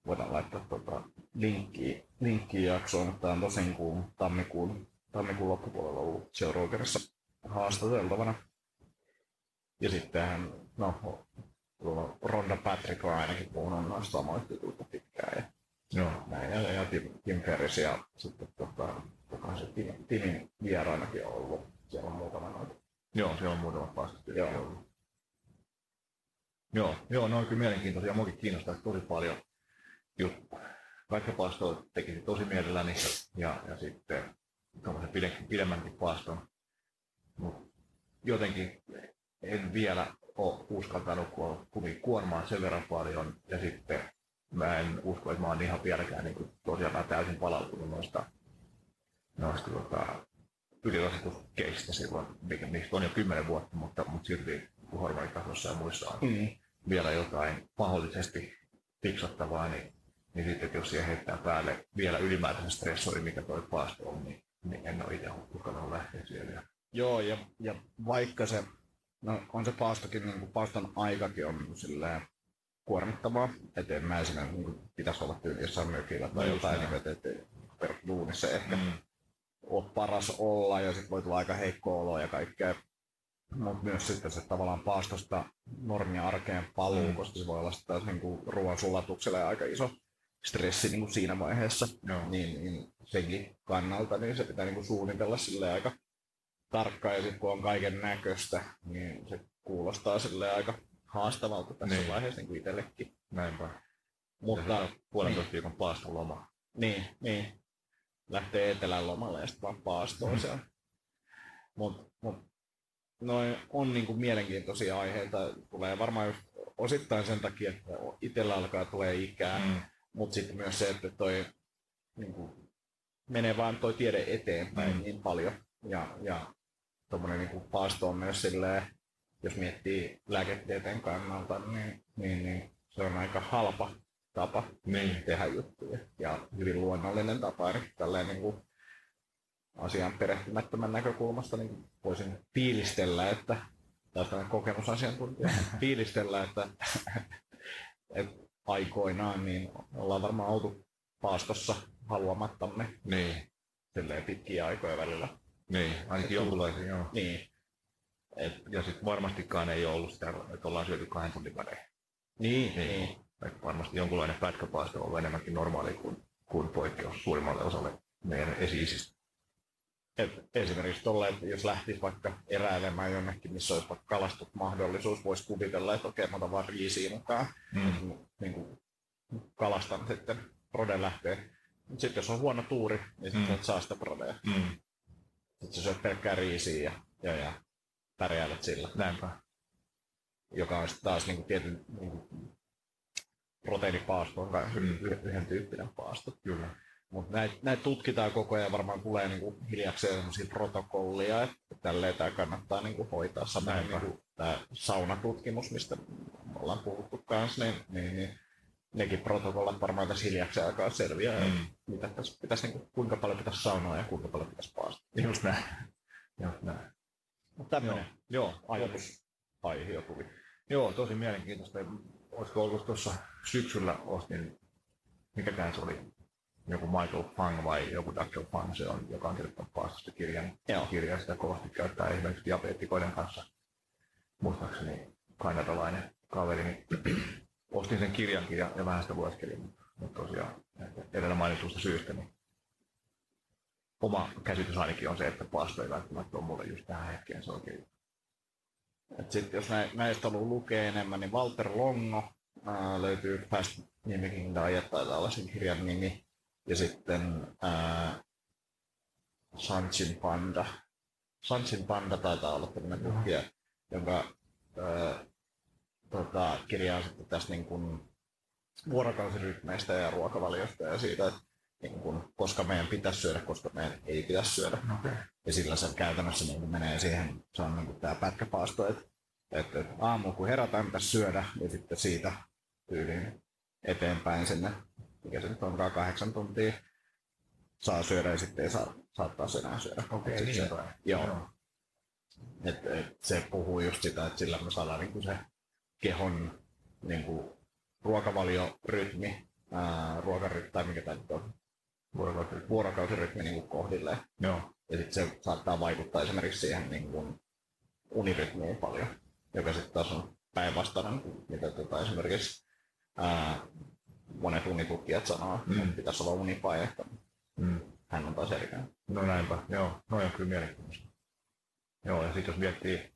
Voidaan laittaa tota linkkiä, linkkiä jaksoon, mutta tämä on tosin kuun, tammikuun, tammikuun loppupuolella ollut Joe Rogerissa haastateltavana. Ja sittenhän, no, Ronda Patrick on ainakin puhunut noista samoista jutuista pitkään. Ja Joo. näin, ja, ja Tim, Tim Ferris ja sitten tota, kuka se Tim, Timin vieraanakin on ollut. Siellä on muutama noita. Joo, siellä on muutama paastot. Joo. Joo, joo, ne on kyllä mielenkiintoisia. Muakin kiinnostaa tosi paljon. Just pätkäpaastoa tekisi tosi mielelläni ja, ja sitten tuommoisen pide, pidemmänkin paaston. Mut jotenkin en vielä ole uskaltanut, kun on kumminkin kuormaa sen verran paljon ja sitten mä en usko, että mä oon ihan vieläkään niin tosiaan täysin palautunut noista, noista tota, ylirasituskeistä silloin, mikä niistä on jo kymmenen vuotta, mutta, mutta silti kun hormonikasvossa ja muissa on Mm. Vielä jotain mahdollisesti fiksattavaa, niin, niin sitten jos siihen heittää päälle vielä ylimääräisen stressori, mikä toi paasto on, niin, niin en ole itse uskaltanut lähteä siellä. Joo, ja, ja vaikka se, no on se paastokin, niin paaston aikakin on niin silleen kuormittavaa, että en mä esimerkiksi niin pitäisi olla tyyli jossain mökillä tai No jotain, niin, että, että perusduunissa ehkä Mm. ole paras olla ja sitten voi tulla aika heikko olo ja kaikkea. Mutta myös sitten se tavallaan paastosta normia arkeen paluu, Mm. koska se voi olla sitten taas niinku ruoan sulatukselle aika iso stressi niinku siinä vaiheessa. Joo. Niin, niin senkin kannalta niin se pitää niinku suunnitella sille aika tarkkaan ja sitten kun on kaiken näköistä, niin se kuulostaa sille aika haastavalta tässä Niin. vaiheessa niin kuin itsellekin. Näinpä. Mutta Ja puolentoista viikon paaston loma. niin, niin. Lähtee etelän lomalle ja sitten vaan paastoon se on. Mut, mut, noin on niinku mielenkiintoisia aiheita. Tulee varmaan just osittain sen takia, että itsellä alkaa tulee ikää, mm. Mutta sitten myös se, että toi niinku, menee vaan toi tiede eteenpäin Mm. niin paljon. Ja, ja tommonen niinku paasto on myös silleen, jos miettii lääketieteen kannalta, niin, niin, niin se on aika halpa tapa Niin. tehdä juttuja. Ja hyvin luonnollinen tapa, eli tälleen niin kuin asian perehtymättömän näkökulmasta niin voisin fiilistellä, että taas tämmöinen kokemusasiantuntija, fiilistellä, että, että aikoinaan niin ollaan varmaan oltu paastossa haluamattamme Niin. silleen pitkiä aikoja välillä. Niin. Ainakin jonkunlaisia, joo. Niin. Et, Ja sitten varmastikaan ei ole ollut sitä, että ollaan syöty kahden tunnin välein. niin, Niin. niin. Et varmasti jonkunlainen pätkäpaasto on ollut enemmänkin normaali kuin, kuin poikkeus suurimmalle osalle meidän esi-isistä. Et esimerkiksi tolle, että jos lähtisi vaikka eräilemään jonnekin, missä olisi vaikka kalastusmahdollisuus, voisi kuvitella, että okei, mä otan vaan riisiä mukaan. Mm. Niin kuin kalastan sitten, rode lähtee. Sitten jos on huono tuuri, niin sitten Mm. saa sitä prodea. Mm. Sitten sä syöt pelkkää riisiä ja, ja, ja pärjäälet sillä. Näinpä. Joka on sitten taas niin kuin tietyn niin kuin proteiinipaasto on mm. yhden tyyppinen paasto. Kyllä. Mutta näitä näit tutkitaan koko ajan, varmaan tulee niinku hiljakseen sellaisia protokollia, että tälleen tämä kannattaa niinku hoitaa. Samoin niinku tämä saunatutkimus, mistä ollaan puhuttu kanssa, niin, niin, niin nekin protokollat varmaan tässä hiljakseen alkaa selviää, mm. Mitä tässä pitäisi, niinku, kuinka paljon pitäisi saunoa ja kuinka paljon pitäisi paastaa. Just näin. Just näin. Mutta tämmöinen Joo. ajatus aihe jo tuli. Joo, tosi mielenkiintoista. Olisiko ollut tuossa syksyllä ostin, mikäkään se oli, joku Michael Fang vai joku Dr. Fang, se on, joka on kirjoittanut paastosta kirjan. Joo. Kirjaa sitä kovasti käyttää esimerkiksi diabeettikoiden kanssa. Muistaakseni kanadalainen kaveri, niin ostin sen kirjankin ja, ja vähän sitä lueskelin, mutta, tosiaan edellä mainitusta syystä, niin oma käsitys ainakin on se, että paasto ei välttämättä ole mulle just tähän hetkeen se oikein. Et sit jos nä, näistä haluaa lukea enemmän, niin Walter Longo ää, löytyy Fast Mimicking Diet, taitaa olla sen kirjan nimi. Ja sitten ää, Sanchin Panda Sansin Panda taitaa olla tämmöinen tutkija, jonka öö, tota, kirjaa sitten tästä niin kuin vuorokausirytmeistä ja ruokavaliosta ja siitä, että niin kuin, koska meidän pitäisi syödä, koska meidän ei pitäisi syödä. Okay. Ja sillä se käytännössä niin kuin menee siihen, se on niin kuin tämä pätkäpaasto, että, että, että aamu kun herätään pitäisi syödä ja sitten siitä tyyliin eteenpäin sinne, mikä se nyt onkaan kahdeksan tuntia, saa syödä ja sitten ei saa, saa taas enää syödä. Okei, Et niin se, päin. Joo. Et, et se puhuu just sitä, että sillä me saadaan niinku se kehon niinku ruokavaliorytmi, ää, ruokarytmi, tai mikä tämä nyt on, Vuorokausi. vuorokausirytmi niinku kohdilleen. Joo. Ja sitten se saattaa vaikuttaa esimerkiksi siihen niin kuin unirytmiin paljon, joka sitten taas on päinvastainen, mitä tota esimerkiksi ää, monet unitutkijat sanoo, Mm. että pitäisi olla unipainetta. Mm. Hän on taas erikäinen. No näinpä, joo. No on kyllä mielenkiintoista. Joo, ja sitten jos miettii,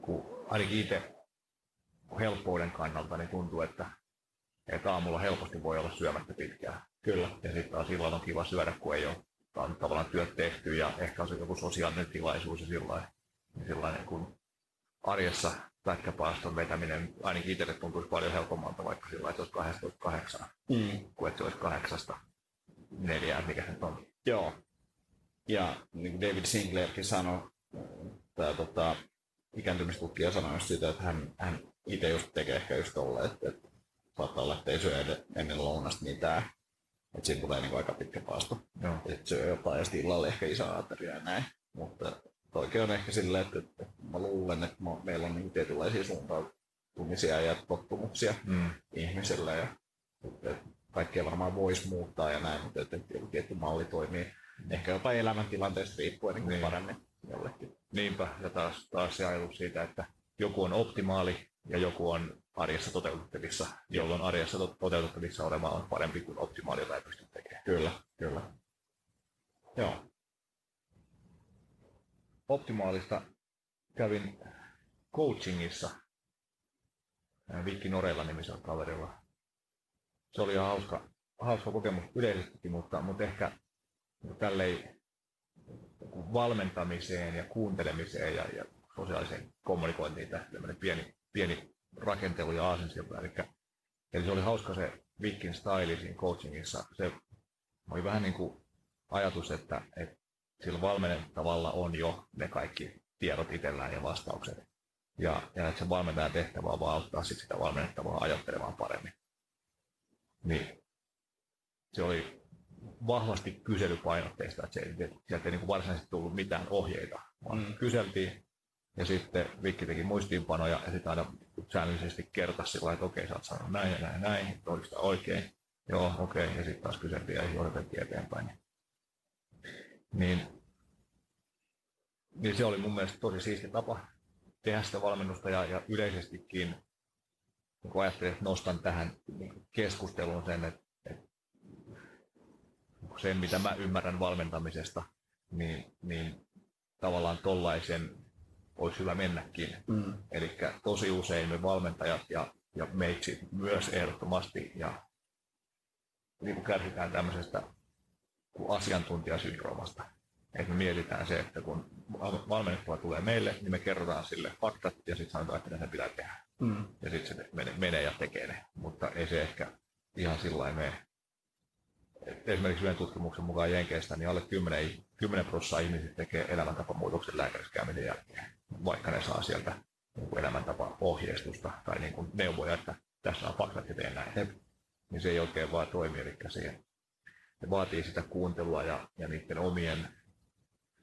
kun ainakin itse helppouden kannalta, niin tuntuu, että, että aamulla helposti voi olla syömättä pitkään. Kyllä. Ja sitten taas silloin on kiva syödä, kun ei ole on tavallaan työt tehty ja ehkä on se joku sosiaalinen tilaisuus ja sillä niin kun arjessa pätkäpaaston vetäminen ainakin itselle tuntuisi paljon helpommalta, vaikka sillä että se olisi 12.8, Mm. kuin että se olisi kahdeksasta neljään, mikä se on. Joo. Ja niin kuin David Sinclairkin sanoi, tämä tota, ikääntymistutkija sanoi just sitä, että hän, hän itse just tekee ehkä just tolle, että, että saattaa olla, että ei syö ennen lounasta mitään. Että siinä tulee niin aika pitkä paasto. Joo. että syö jotain ja sitten illalla ehkä iso ateria ja näin. Mutta toikin on ehkä silleen, että, että mä luulen, että mä- meillä on niin tietynlaisia suuntautumisia ja tottumuksia Mm. ihmisillä ja että kaikkea varmaan voisi muuttaa ja näin, mutta että joku tietty malli toimii ehkä jopa elämäntilanteesta riippuen niin Niin. paremmin jollekin. Niinpä, ja taas, taas se ajatus siitä, että joku on optimaali ja joku on arjessa toteutettavissa, jolloin arjessa to- toteutettavissa oleva on parempi kuin optimaali, jota ei pysty tekemään. Kyllä, kyllä. Joo. Optimaalista kävin coachingissa Vikki Norella nimisellä kaverilla. Se oli ihan hauska, hauska kokemus yleisestikin, mutta, mutta ehkä tälleen valmentamiseen ja kuuntelemiseen ja, ja sosiaaliseen kommunikointiin tämmöinen pieni, pieni rakentelu ja aasinsilta. Eli, eli se oli hauska se Vikin style siinä coachingissa. Se oli vähän niin kuin ajatus, että, että sillä valmennettavalla on jo ne kaikki tiedot itsellään ja vastaukset. Ja, ja että se valmentajan tehtävä on vaan auttaa sit sitä valmennettavaa ajattelemaan paremmin. Niin se oli vahvasti kyselypainotteista, että se ei, sieltä ei niin varsinaisesti tullut mitään ohjeita, vaan Mm. kyseltiin ja sitten Vikki teki muistiinpanoja ja sitten aina säännöllisesti kertasi sillä että okei, sä oot sanonut näin ja näin ja näin, oliko oikein? Joo, okei, ja sitten taas kyseltiin ja johdatettiin eteenpäin. Niin, niin se oli mun mielestä tosi siisti tapa tehdä sitä valmennusta ja, ja yleisestikin niin kun ajattelin, että nostan tähän keskusteluun sen, että, että sen mitä mä ymmärrän valmentamisesta, niin, niin tavallaan tollaisen olisi hyvä mennäkin. Mm. Eli tosi usein me valmentajat ja, ja meitsit myös ehdottomasti ja niin kuin kärsitään tämmöisestä kuin asiantuntijasyndroomasta. Että me mietitään se, että kun val- valmennettava tulee meille, niin me kerrotaan sille faktat ja sitten sanotaan, että mitä se pitää tehdä. Mm. Ja sitten se menee, menee ja tekee ne. Mutta ei se ehkä ihan sillä lailla mene. Et Esimerkiksi yhden tutkimuksen mukaan Jenkeistä, niin alle 10, i- 10 prosenttia ihmisistä tekee elämäntapamuutoksen lääkärissä käymisen jälkeen, vaikka ne saa sieltä niin kuin elämäntapa-ohjeistusta tai niin kuin neuvoja, että tässä on faktat ja tee näin. Niin se ei oikein vaan toimi, eli siihen se vaatii sitä kuuntelua ja, ja niiden omien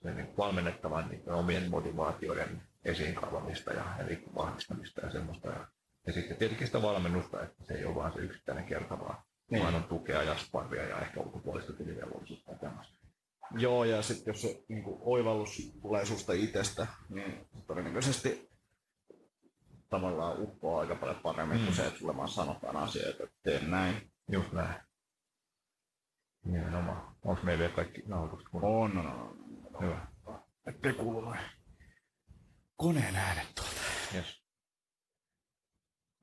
niin valmennettavan niiden omien motivaatioiden esiin kaivamista ja eli vahvistamista ja semmoista. Ja, ja sitten tietenkin sitä valmennusta, että se ei ole vaan se yksittäinen kerta, vaan, Niin. vaan on tukea ja sparria ja ehkä ulkopuolista tilivelvollisuutta ja tämmöistä. Joo, ja sitten jos se niin kuin, oivallus tulee susta itsestä, niin todennäköisesti tavallaan uppoaa aika paljon paremmin mm. Kuin se, että sulle vaan sanotaan asioita, että tee näin. Just näin. Nimenomaan. Onko meillä vielä kaikki nauhoitukset? kun On, on, on. Hyvä. Ettei kuulu noin koneen äänet tuolta. Yes.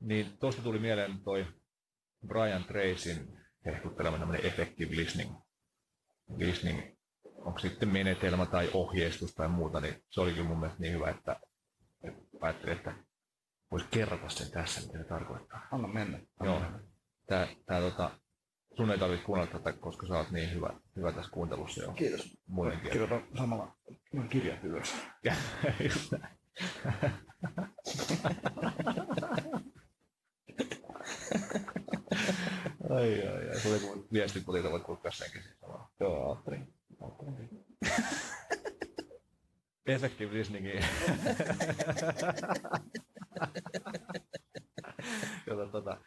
Niin tuosta tuli mieleen toi Brian Tracyn hehkuttelema tämmöinen effective listening, listening onko sitten menetelmä tai ohjeistus tai muuta, niin se oli kyllä mun mielestä niin hyvä, että, että ajattelin, että voisi kerrata sen tässä, mitä se tarkoittaa. Anna mennä. Anna Joo. mennä. Tää, tää, tota, sun ei tarvitse kuunnella tätä, koska sä oot niin hyvä, hyvä tässä kuuntelussa jo. Kiitos. Muiden. Kirjoitan samalla noin kirjat ylös. Just ai, ai, ai. Se oli kuin viestinpulilta, voit kulkea senkin siis samalla. Joo, ajattelin. ajattelin. Effective listeningin. Jota tota,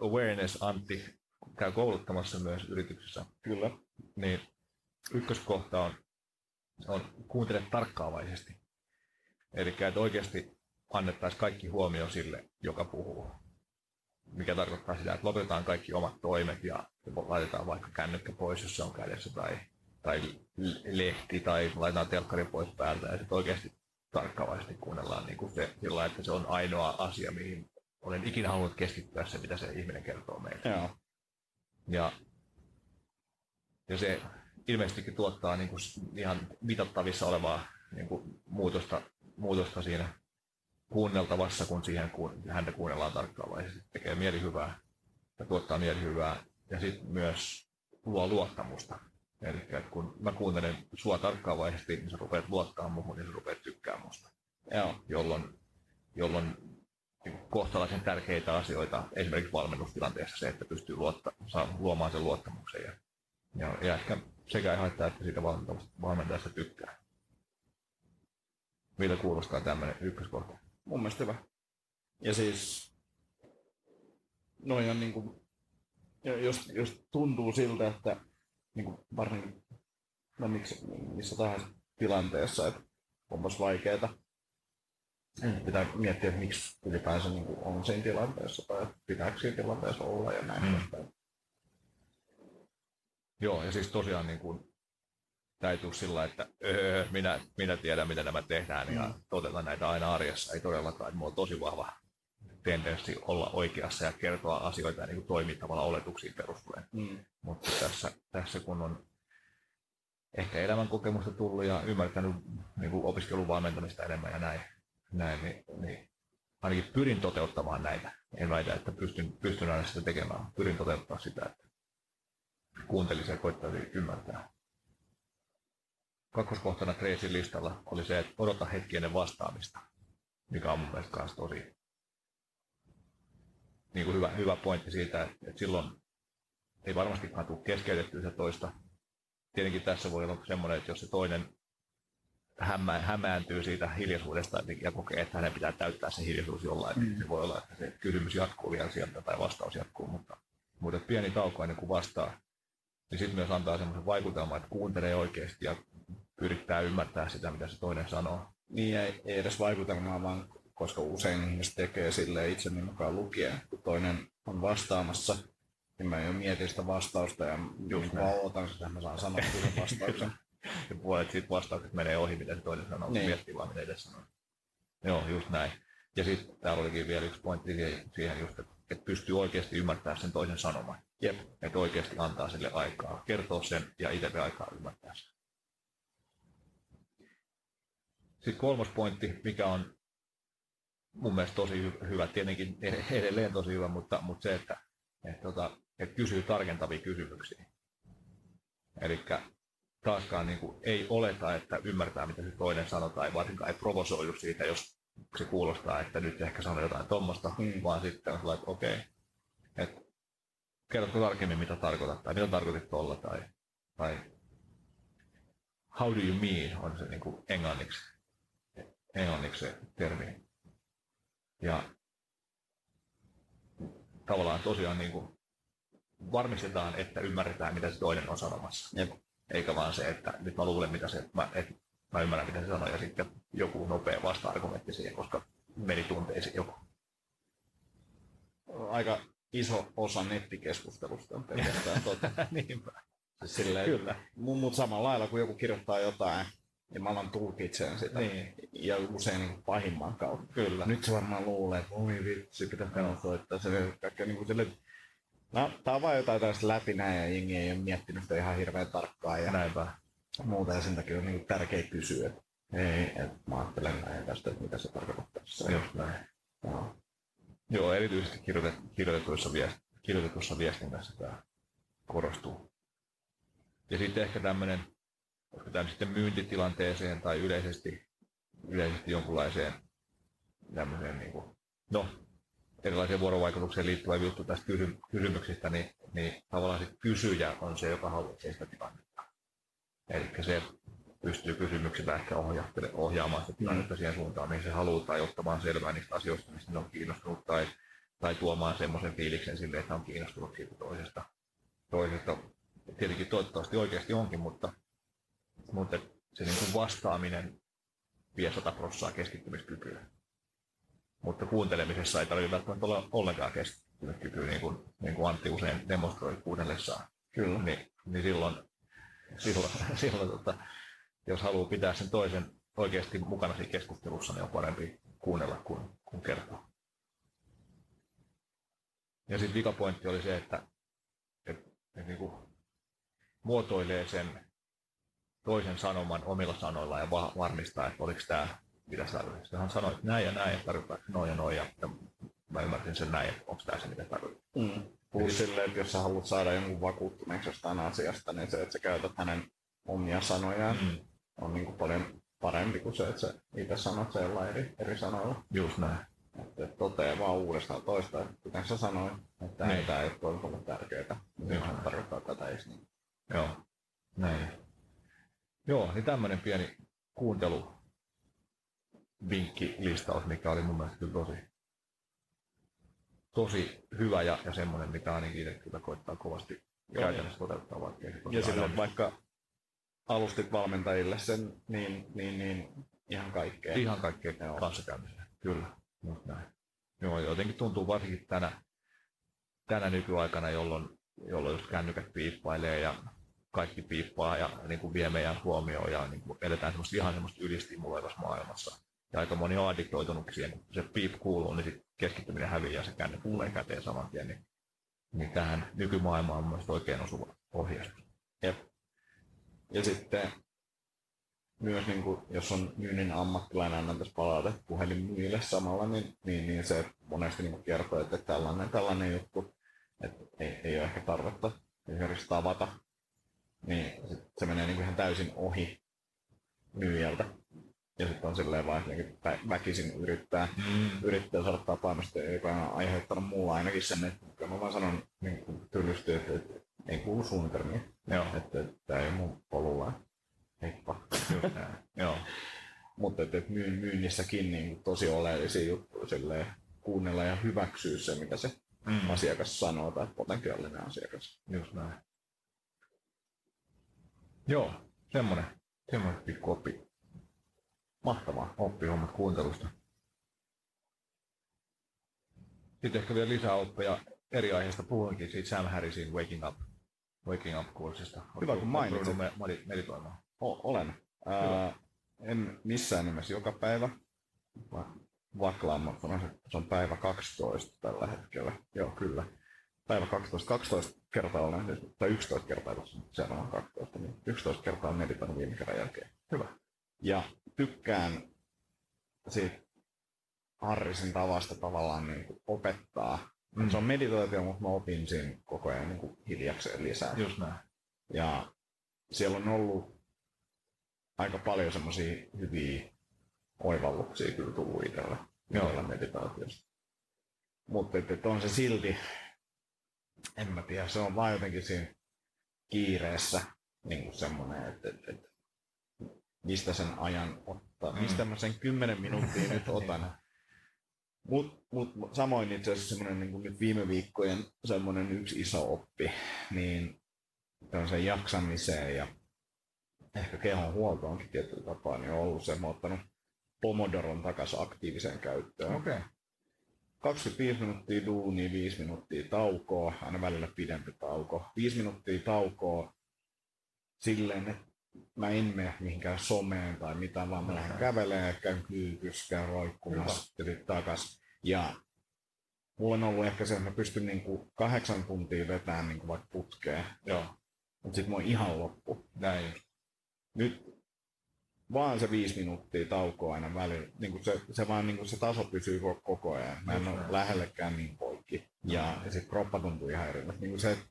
awareness Antti käy kouluttamassa myös yrityksessä. Kyllä. Niin ykköskohta on, on kuuntele tarkkaavaisesti. Eli että oikeasti annettaisiin kaikki huomio sille, joka puhuu. Mikä tarkoittaa sitä, että lopetetaan kaikki omat toimet ja laitetaan vaikka kännykkä pois, jos se on kädessä, tai, tai lehti, tai laitetaan telkkari pois päältä, ja sitten oikeasti tarkkaavaisesti kuunnellaan niin kuin se, sillä että se on ainoa asia, mihin olen ikinä halunnut keskittyä se, mitä se ihminen kertoo meille. Joo. Ja, ja se ilmeisestikin tuottaa niin kuin ihan mitattavissa olevaa niin kuin muutosta, muutosta siinä kuunneltavassa, kun siihen kun häntä kuunnellaan tarkkaavaisesti. Tekee mielihyvää ja tuottaa mielihyvää ja sitten myös luo luottamusta. Eli kun mä kuuntelen sua tarkkaavaisesti, niin sä rupeat luottaa muuhun, niin sä rupeat tykkää musta. Joo. Jolloin, jolloin kohtalaisen tärkeitä asioita, esimerkiksi valmennustilanteessa se, että pystyy luotta, saa luomaan sen luottamuksen. Ja, ja, ja ehkä sekä ei haittaa, että siitä valmentajasta, tykkää. Miltä kuulostaa tämmöinen ykköskohta? Mun mielestä hyvä. Ja siis, noin on niinku, ja jos, jos tuntuu siltä, että niinku varsinkin no miksi, missä tahansa tilanteessa, että onpas vaikeeta, niin pitää miettiä, että miksi ylipäänsä niinku on siinä tilanteessa tai pitääkö siinä tilanteessa olla ja näin Mm. mm. Joo, ja siis tosiaan niin kuin, tämä ei tule sillä että öö, minä, minä tiedän, miten nämä tehdään ja Mm. toteutan näitä aina arjessa. Ei todellakaan, että mulla on tosi vahva tendenssi olla oikeassa ja kertoa asioita niin kuin toimii tavallaan oletuksiin perustuen. Mm. Mutta tässä, tässä kun on ehkä elämän kokemusta tullut ja ymmärtänyt niin kuin opiskelun valmentamista enemmän ja näin, näin niin, niin ainakin pyrin toteuttamaan näitä. En väitä, että pystyn, pystyn aina sitä tekemään. Pyrin toteuttamaan sitä, että kuuntelisi ja koittaisi ymmärtää. Kakkoskohtana Tracyn listalla oli se, että odota hetki ennen vastaamista, mikä on mun mielestä kanssa tosi niin kuin hyvä, hyvä pointti siitä, että, että silloin ei varmastikaan tule keskeytettyä se toista. Tietenkin tässä voi olla semmoinen, että jos se toinen hämmä, hämääntyy siitä hiljaisuudesta ja kokee, että hänen pitää täyttää se hiljaisuus jollain, niin se voi olla, että se kysymys jatkuu vielä sieltä tai vastaus jatkuu, mutta, mutta pieni tauko ennen kuin vastaa, niin sitten myös antaa semmoisen vaikutelman, että kuuntelee oikeasti ja yrittää ymmärtää sitä, mitä se toinen sanoo. Niin ei, ei edes vaikutelmaa, vaan koska usein ihmiset tekee sille itseni mukaan lukien. Kun toinen on vastaamassa, niin mä jo mietin sitä vastausta ja just näin. vaan odotan sitä, että mä saan sanoa sen vastauksen. Ja puolet siitä vastaukset menee ohi, mitä se toinen sanoo, niin. Miettii vaan, mitä itse sanoo. Joo, just näin. Ja sitten täällä olikin vielä yksi pointti siihen, just, että, että pystyy oikeasti ymmärtämään sen toisen sanoman. Jep. Että oikeasti antaa sille aikaa, kertoo sen ja itse aikaa ymmärtää sen. Sitten kolmas pointti, mikä on mun mielestä tosi hy- hyvä, tietenkin edelleen tosi hyvä, mutta, mutta se, että, että, tota, että kysyy tarkentavia kysymyksiä. Eli taaskaan niin kuin, ei oleta, että ymmärtää, mitä se toinen sanoo, tai varsinkaan ei provosoidu siitä, jos se kuulostaa, että nyt ehkä sanoo jotain tuommoista, Mm. vaan sitten on sellainen, että okei, okay, että kerrotko tarkemmin, mitä tarkoitat, tai mitä tarkoitit tuolla, tai, tai how do you mean on se niin kuin englanniksi, englanniksi se termi. Ja tavallaan tosiaan niin kuin varmistetaan, että ymmärretään, mitä se toinen on sanomassa. Jep. Eikä vaan se, että nyt mä luulen, mitä se, mä, että mä ymmärrän, mitä se sanoo, ja sitten joku nopea vasta-argumentti siihen, koska meni tunteisiin joku. Aika iso osa nettikeskustelusta on pelkästään tota. Niinpä. Siis silleen, Kyllä. Mun, mut samalla lailla, kun joku kirjoittaa jotain, ja mä alan tulkitsemaan sitä. Niin. Ja usein niin pahimman kautta. Kyllä. Nyt se varmaan luulee, että voi vitsi, pitää mennä soittaa se kaikkea niin kuin silleen, No, tää on vaan jotain tällaista läpi näin ja jengi ei ole miettinyt sitä ihan hirveän tarkkaan. Ja Näinpä. muuta ja sen takia on niin tärkeä kysyä, ei, että mä ajattelen näin tästä, että mitä se tarkoittaa. Just näin. Joo. Joo, erityisesti kirjoitet, kirjoitetuissa, viest, kirjoitetussa viestinnässä tämä korostuu. Ja sitten ehkä tämmöinen, koska tämä sitten myyntitilanteeseen tai yleisesti, yleisesti jonkunlaiseen tämmöiseen niin kuin, no, erilaiseen vuorovaikutukseen liittyvä juttu tästä kysy- kysymyksistä, niin, niin tavallaan se kysyjä on se, joka hallitsee sitä tilannetta. Eli se pystyy kysymyksillä ehkä ohjaamaan sitä tilannetta siihen suuntaan, mihin se haluaa, tai ottamaan selvää niistä asioista, mistä ne on kiinnostunut, tai, tai tuomaan semmoisen fiiliksen sille, että on kiinnostunut siitä toisesta. toisesta. Tietenkin toivottavasti oikeasti onkin, mutta, mutta se niin kuin vastaaminen vie 100 prossaa keskittymiskykyä. Mutta kuuntelemisessa ei tarvitse välttämättä olla ollenkaan keskittymiskykyä, niin kuin, niin kuin Antti usein demonstroi kuunnellessaan. Kyllä. Niin, niin silloin, silloin, silloin tota, jos haluaa pitää sen toisen oikeasti mukana siinä keskustelussa, niin on parempi kuunnella kuin, kuin kertoa. Ja sitten vikapointti oli se, että, että, että niin kuin muotoilee sen toisen sanoman omilla sanoilla ja va- varmistaa, että oliko tämä mitä sä tarvitset. Hän sanoi, että näin ja näin, ja tarkoittaa noin ja noin, ja mä ymmärsin sen näin, että onko tämä se, mitä tarvitset. Mm. Plus silleen, että jos sä haluat saada jonkun vakuuttuneeksi jostain asiasta, niin se, että sä käytät hänen omia sanojaan, Mm. on niin kuin paljon parempi kuin se, että sä itse sanot sen jollain eri, eri sanoilla. Just näin. Että et toteaa vaan uudestaan toista, kuten sä sanoit, että Niin. tämä ei ole ollut tärkeää. Niin se tarkoittaa tätä, eikö niin? Joo, näin. Joo, niin tämmöinen pieni kuuntelu vinkkilistaus, mikä oli mun mielestä kyllä tosi, tosi hyvä ja, ja semmoinen, mitä ainakin itse kyllä koittaa kovasti Joo. käytännössä toteuttaa, vaikka Ja tosiaan silloin aina- vaikka alustit valmentajille sen, niin, niin, niin ihan kaikkea. Ihan kaikkea Joo. Kyllä, just näin. Joo, jotenkin tuntuu varsinkin tänä, tänä nykyaikana, jolloin, jolloin just kännykät piippailee ja kaikki piippaa ja niin kuin vie meidän huomioon ja niin kuin eletään semmoista ihan semmoista ylistimuloivassa maailmassa. Ja aika moni on addiktoitunut siihen, kun se piip kuuluu, niin sit keskittyminen häviää ja se kännykkä tulee käteen saman tien. Niin, niin tähän nykymaailmaan on mielestä oikein osuva ohjeistus. Jep. Ja sitten myös niin kuin, jos on myynnin ammattilainen annan tässä palautetta puhelinmyyjille samalla, niin, niin, niin se monesti niin kertoo, että tällainen, tällainen juttu, että ei, ei ole ehkä tarvetta esimerkiksi tavata, niin sit se menee niin kuin ihan täysin ohi myyjältä. Ja sitten on silleen vaan, että vä- väkisin yrittää, Mm. yrittää saada tapaamista, joka on aiheuttanut mulla ainakin sen, että mä vaan sanon niin kuin tyllysti, että, että ei kuulu suunnitelmia. Joo, Että tämä ei ole mun polulla. Heippa. just näin. Joo. Mutta että et myyn, myynnissäkin niin tosi oleellisia juttuja silleen, kuunnella ja hyväksyä se, mitä se Mm. asiakas sanoo tai potentiaalinen asiakas. Just näin. Joo, semmonen, semmonen pikku oppi, Mahtavaa. oppihommat kuuntelusta. Sitten ehkä vielä lisää oppeja eri aiheista. Puhuinkin siitä Sam Harrisin Waking Up, Waking Up-kurssista. Hyvä, kun mainitsit. Me, me, meditoimaan. O- olen. Ää, en missään nimessä joka päivä. Va- että se on päivä 12 tällä hetkellä. Joo, kyllä. Päivä 12. 12 kertaa olen, tai 11 kertaa, koska seuraava on 12, niin 11 kertaa olen meditoinut viime kerran jälkeen. Hyvä. Ja tykkään siitä Harrisin tavasta tavallaan niin kuin opettaa. Mm. Se on meditaatio, mutta mä opin siinä koko ajan niin kuin hiljakseen lisää. Just näin. Ja siellä on ollut aika paljon semmoisia hyviä oivalluksia kyllä tullut itsellä, itsellä meditaatiosta. Mutta et, et on se silti, en mä tiedä, se on vaan jotenkin siinä kiireessä niin kuin semmoinen, että et, et, mistä sen ajan ottaa, Mm. mistä mä sen kymmenen minuuttia nyt otan. Mut, mut, mut samoin itse asiassa semmoinen niin nyt viime viikkojen semmoinen yksi iso oppi, niin tämmöiseen jaksamiseen ja ehkä kehon huoltoonkin tietyllä tapaa, niin on ollut se, mä oon ottanut Pomodoron takaisin aktiiviseen käyttöön. Okei. Okay. 25 minuuttia duunia, 5 minuuttia taukoa, aina välillä pidempi tauko. 5 minuuttia taukoa silleen, että mä en mene mihinkään someen tai mitään, vaan mä lähden kävelemään, käyn kyykyssä, käyn roikkumassa ja sitten takas. Ja mulla on ollut ehkä se, että mä pystyn niinku kahdeksan tuntia vetämään niinku vaikka putkeen, Joo, mutta sitten mä oon ihan loppu. näin nyt vaan se viisi minuuttia taukoa aina välillä. Niin kuin se, se vaan niin kuin se taso pysyy koko, ajan. Mä en ole lähellekään niin poikki. Ja, ja sitten kroppa tuntuu ihan erilaiselta. Niin kuin se, että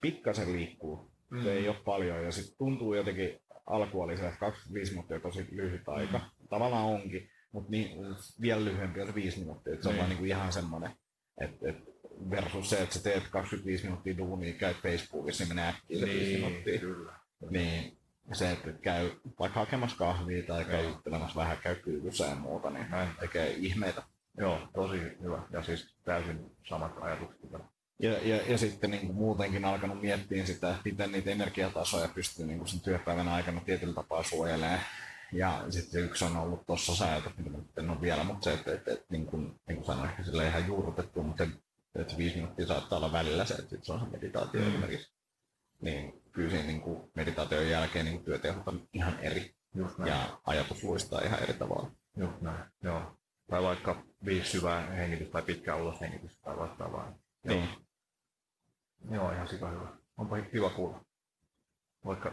pikkasen liikkuu. Mm. Se ei ole paljon. Ja sitten tuntuu jotenkin, alku oli se, että 25 minuuttia on tosi lyhyt aika. Mm. Tavallaan onkin, mutta niin, vielä lyhyempi on se 5 minuuttia. Et se on Niin. vaan niin kuin ihan semmoinen, että et versus se, että sä teet 25 minuuttia duunia, käyt Facebookissa, niin menee äkkiä se 5 minuuttia. kyllä. Niin se, että käy vaikka hakemassa kahvia tai käy Joo. juttelemässä vähän, käy kyykyssä ja muuta, niin Näin. tekee ihmeitä. Joo, tosi hyvä. Ja siis täysin samat ajatukset. kyllä. Ja, ja, ja sitten niin kuin muutenkin alkanut miettiä sitä, että miten niitä energiatasoja pystyy niin kuin sen työpäivän aikana tietyllä tapaa suojelemaan. Ja sitten yksi on ollut tuossa sä ajatus, mitä nyt en ole vielä, mutta se, että, että, että niin kuin, niin kuin sanoin, ehkä sille ihan juurrutettu, mutta että viisi minuuttia saattaa olla välillä se, että se on se meditaatio Mm. esimerkiksi. Niin kyllä siinä niin kuin meditaation jälkeen niin työtehot on ihan eri Just näin. ja ajatus luistaa ihan eri tavalla. Just näin. Joo. Tai vaikka viisi syvää hengitystä tai pitkää uloshengitystä tai vastaavaa. Niin. Joo, ihan sika hyvä. Onpa kiva kuulla. Vaikka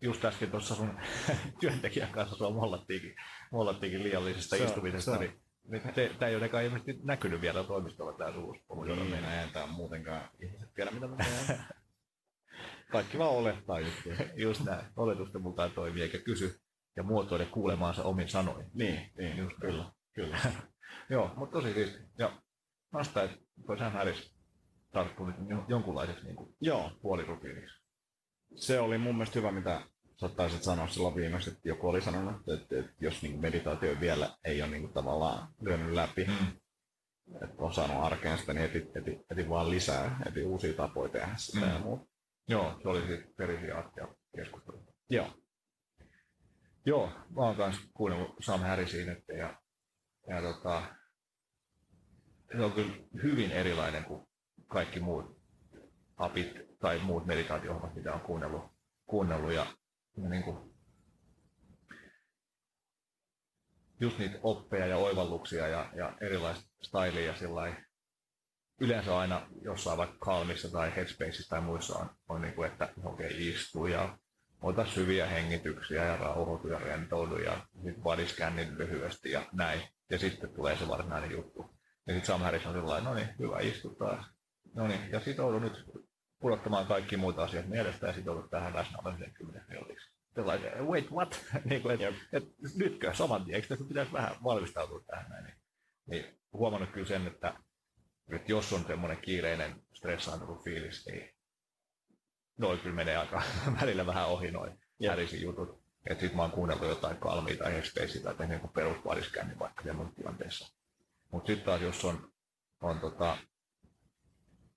just äsken tuossa sun työntekijän kanssa sua mollattiinkin, mollattiinkin liiallisesta Se istumisesta, se niin niin tämä ei ole kai ilmeisesti näkynyt vielä toimistolla tämä suus. Niin, meidän ei tää muutenkaan ihmiset tiedä, mitä me tehdään. Kaikki vaan olettaa juttuja. Just näin. Oletusten mukaan toimii eikä kysy ja muotoile kuulemaansa omin sanoin. Niin, niin Just kyllä, kyllä. Joo, mutta tosi siisti. Ja vasta, että toi Sam Harris jo- jonkunlaiseksi niin kuin Joo, puolirutiiniksi. se oli mun mielestä hyvä, mitä sä taisit sanoa silloin viimeksi, että joku oli sanonut, että, että, että jos niin meditaatio vielä ei ole niin kuin tavallaan lyönyt läpi, Mm. että on saanut arkeen sitä, niin eti, eti, eti vaan lisää, eti uusia tapoja tehdä sitä Mm. ja muuta. Joo, se oli siis perisiä astia keskustelu. Joo, Joo, mä oon kans kuunnellut Sam Harrisin nyt ja, ja tota, se on kyllä hyvin erilainen kuin kaikki muut apit tai muut meditaatio mitä on kuunnellut, kuunnellut ja, ja niin kuin, just niitä oppeja ja oivalluksia ja, ja erilaista stylia ja sillä yleensä aina jossain vaikka Calmissa tai Headspaceissa tai muissa on, on niin kuin, että okei, okay, istu ja ota syviä hengityksiä ja rauhoitu ja rentoudu ja sitten bodyscannin lyhyesti ja näin. Ja sitten tulee se varsinainen juttu. Ja sitten Sam Harris on sellainen, no niin, hyvä istu taas. No niin, ja sitoudu nyt pudottamaan kaikki muut asiat mielestä ja sitoudu tähän läsnä olemiseen 10 minuutiksi. Sellainen, wait, what? niin kuin, et, Jep. et, nytkö saman tien, eikö tässä pitäisi vähän valmistautua tähän näin? Niin, niin huomannut kyllä sen, että, että jos on semmoinen kiireinen stressaantunut fiilis, niin noin kyllä menee aika välillä vähän ohi noin. Harrisin jutut. Että sit mä oon kuunnellut jotain kalmia tai tai tehnyt joku perusvaliskännin vaikka semmoisessa tilanteessa. Mutta sitten taas jos on, on tota,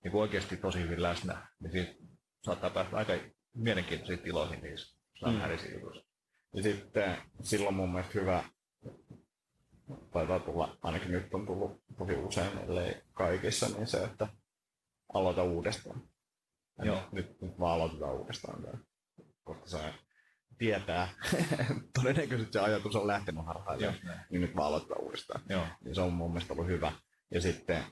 niin kuin oikeasti tosi hyvin läsnä, niin siitä saattaa päästä aika mielenkiintoisiin tiloihin niissä Sam Mm. Jutuissa. ja sitten silloin mun mielestä hyvä, taitaa tulla, ainakin nyt on tullut tosi usein, ellei kaikissa, niin se, että aloita uudestaan. Ja Joo. Nyt, nyt, vaan aloitetaan uudestaan. Koska se tietää, todennäköisesti se ajatus on lähtenyt harhaan, näin. niin nyt vaan aloitetaan uudestaan. Joo. Niin se on mun mielestä ollut hyvä. Ja sitten,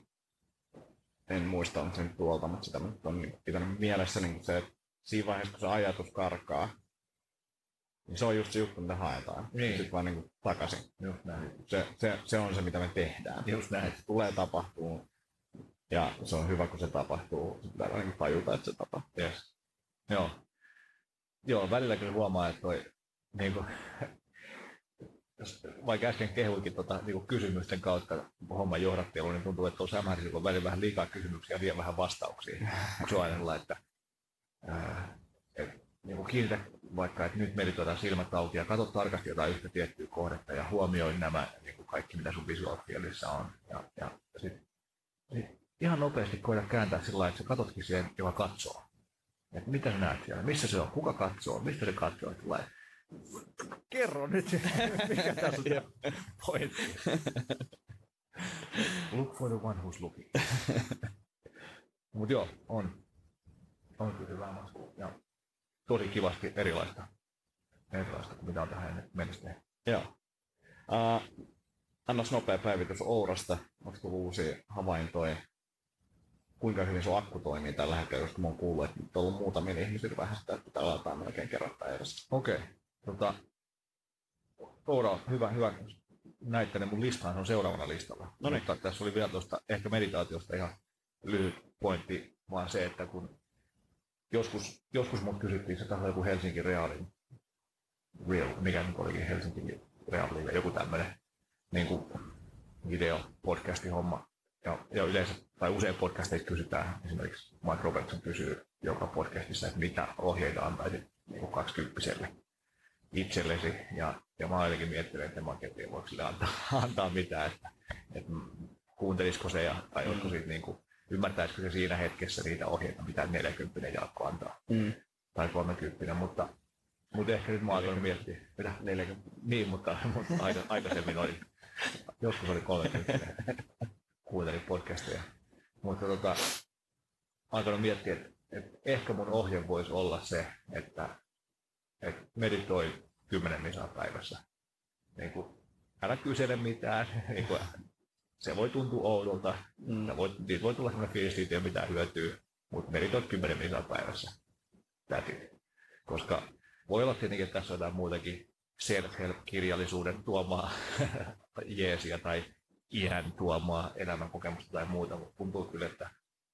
en muista onko se nyt tuolta, mutta sitä on niin pitänyt mielessä niin se, että siinä vaiheessa kun se ajatus karkaa, niin se on just se juttu, mitä haetaan. Niin. Sitten vaan niin takaisin. Just näin. Se, se, se, on se, mitä me tehdään. Just näin. Se tulee tapahtuu. Ja se on hyvä, kun se tapahtuu. Se pitää niin tajuta, että se tapahtuu. Yes. Joo. Joo, välillä kyllä huomaa, että toi, niin kuin, jos, vaikka äsken kehuikin tota, niin kuin kysymysten kautta homman johdattelu, niin tuntuu, että tuossa Hämärisillä on välillä vähän liikaa kysymyksiä ja vielä vähän vastauksia. Se on aina että et, niin kiinnitä vaikka, että nyt meditoidaan silmät auki ja katso tarkasti jotain yhtä tiettyä kohdetta ja huomioi nämä niin kuin kaikki, mitä sun visuaalikielissä on. Ja, ja sitten sit ihan nopeasti koida kääntää sillä lailla, että sä katsotkin siihen, joka katsoo. Että mitä sä näet siellä, missä se on, kuka katsoo, mistä se katsoo, että. Kerro nyt, mikä tässä on pointti. Look for the one who's looking. Mut joo, on, on kyllä hyvä maskua. Ja tosi kivasti erilaista, erilaista kuin mitä on tähän mennessä tehty. Joo. Uh, annas nopea päivitys Ourasta. Onko tullut uusia havaintoja? Kuinka hyvin sun akku toimii tällä hetkellä, koska mä oon kuullut, että nyt on ollut muutamia ihmisillä vähän sitä, että pitää laittaa melkein kerran päivässä. Okei, okay. Tota, Oura, hyvä, hyvä. Näitte ne mun listaan, se on seuraavana listalla. No niin. Mutta tässä oli vielä tuosta ehkä meditaatiosta ihan lyhyt pointti, vaan se, että kun joskus, joskus mut kysyttiin, se taisi joku Helsinki Reaalin, Real, mikä nyt olikin Helsinki Reaalin, joku tämmöinen niin kuin video podcasti homma. Ja, ja yleensä, tai usein podcasteissa kysytään, esimerkiksi Mike Robertson kysyy joka podcastissa, että mitä ohjeita antaisit niin kuin 20 itsellesi. Ja, ja mä ainakin miettinyt, että tiedä, voiko sille antaa, antaa mitään, että, että kuuntelisiko se ja, tai olisiko siitä niin kuin, ymmärtäisikö se siinä hetkessä niitä ohjeita, mitä 40 Jaakko antaa, Mm. tai 30, mutta, mutta ehkä nyt mä alkanut miettiä, mitä? 40, niin, mutta, mutta aika, aikaisemmin oli, joskus oli 30, kuuntelin podcasteja, mutta tota, alkanut miettiä, että, että ehkä mun ohje voisi olla se, että, että meditoi 10 misaa päivässä. Niin kuin, älä kysele mitään, niin kuin, se voi tuntua oudolta, Mm. Sä voit, niitä voi tulla sellainen fiilis, siitä ei ole mitään hyötyä, mutta meditoit 10 minuuttia päivässä. It. Koska voi olla tietenkin, että tässä on jotain muutakin self-help-kirjallisuuden tuomaa jeesiä tai iän tuomaa elämänkokemusta tai muuta, mutta tuntuu kyllä, että,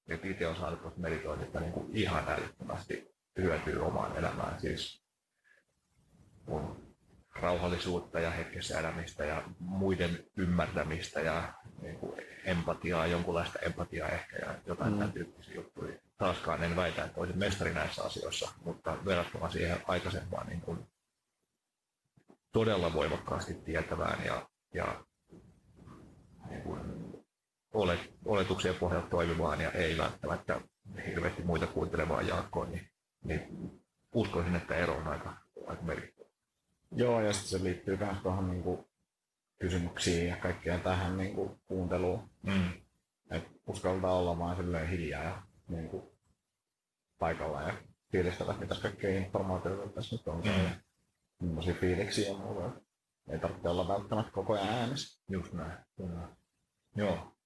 että itse on saanut tuosta meditoinnista niin kuin ihan älyttömästi hyötyä omaan elämään. Siis rauhallisuutta ja hetkessä elämistä ja muiden ymmärtämistä ja niin kuin empatiaa, jonkunlaista empatiaa ehkä ja jotain Mm. tämän tyyppisiä juttuja. Taaskaan en väitä, että olisin mestari näissä asioissa, mutta verrattuna siihen aikaisempaan niin kuin todella voimakkaasti tietävään ja, ja niin kuin olet, oletuksien pohjalta toimivaan ja ei välttämättä hirveästi muita kuuntelemaan Jaakkoon, niin, niin uskoisin, että ero on aika, aika merkittävä. Joo, ja sitten se liittyy myös tuohon niinku kysymyksiin ja kaikkeen tähän niinku kuunteluun. Mm. Että uskaltaa olla vaan silleen hiljaa ja niinku paikalla ja fiilistellä, mitä kaikkea informaatiota tässä nyt on. Mm. Ja millaisia fiiliksiä ja muuta. Ei tarvitse olla välttämättä koko ajan äänessä. Just näin. Kyllä. Joo.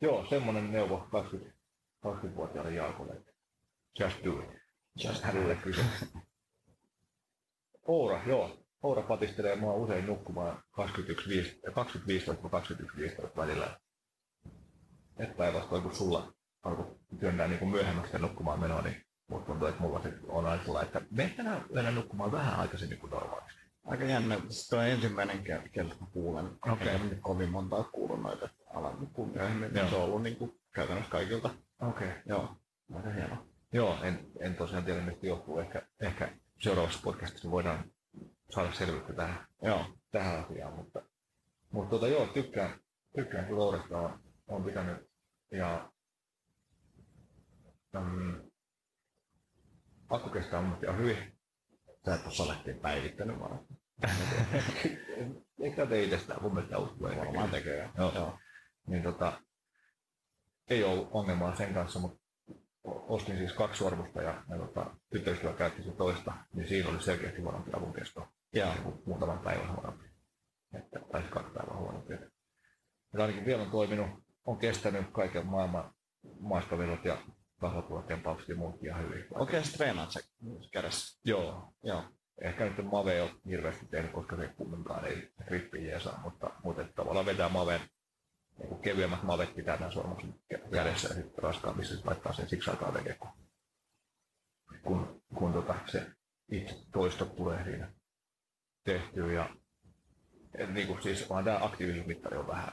Joo, semmoinen neuvo 20, 20-vuotiaalle Jaakolle. että Just do it. Just Hänelle kysy. Oura, joo. Oura patistelee mua usein nukkumaan 2015-2115 välillä. Et päinvastoin kun sulla alkoi työntää niin myöhemmäksi nukkumaan menoa, niin musta tuntuu, että mulla on aina sellainen, että tänään yöllä nukkumaan vähän aikaisemmin kuin normaalisti. Aika jännä. Se on ensimmäinen kel- kelta mä kuulen. Okei. Enkä nyt kovin monta ole kuullut noita. Alan kun myöhemmin. Joo. Se on ollut niinku käytännössä kaikilta. Okei. Okay. Joo. Aika hienoa. Joo, en, en tosiaan tiedä mistä johtuu. Ehkä, ehkä seuraavassa podcastissa voidaan saada selvyyttä tähän, Joo. tähän asiaan, mutta, mutta tota, joo, tykkään, tykkään kyllä Ouresta on, on pitänyt ja mm, akku kestää ihan hyvin. Sä et ole salettiin päivittänyt vaan. Eikö tämä tee itsestään? Mun mielestä uskoo ei Varmaan tekee. Joo. Joo. niin tota, ei ollut ongelmaa sen kanssa, mutta ostin siis kaksi sormusta ja, ja tota, tyttöystävä käytti se toista, niin siinä oli selkeästi huonompi avun kesto. Joo. Niin muutaman päivän huonompi. Että, tai siis kaksi päivää huonompi. Että ainakin vielä on toiminut, on kestänyt kaiken maailman maastovirrat ja kasvatuotempaukset ja muut ihan hyvin. Okei, sä treenaat se kädessä. Joo, Joo. ehkä nyt Mave ei ole hirveästi tehnyt, koska se kumminkaan ei grippi jeesaa, mutta, mutta tavallaan vetää Maven, kevyemmät Mavet pitää tämän sormuksen kä- kädessä ja sitten raskaamissa sit laittaa sen siksi aikaa tekemään, kun, kun, kun tota, se itse toisto tulee siinä tehtyä. Ja, et niin kuin siis vaan tämä aktiivisuusmittari on vähän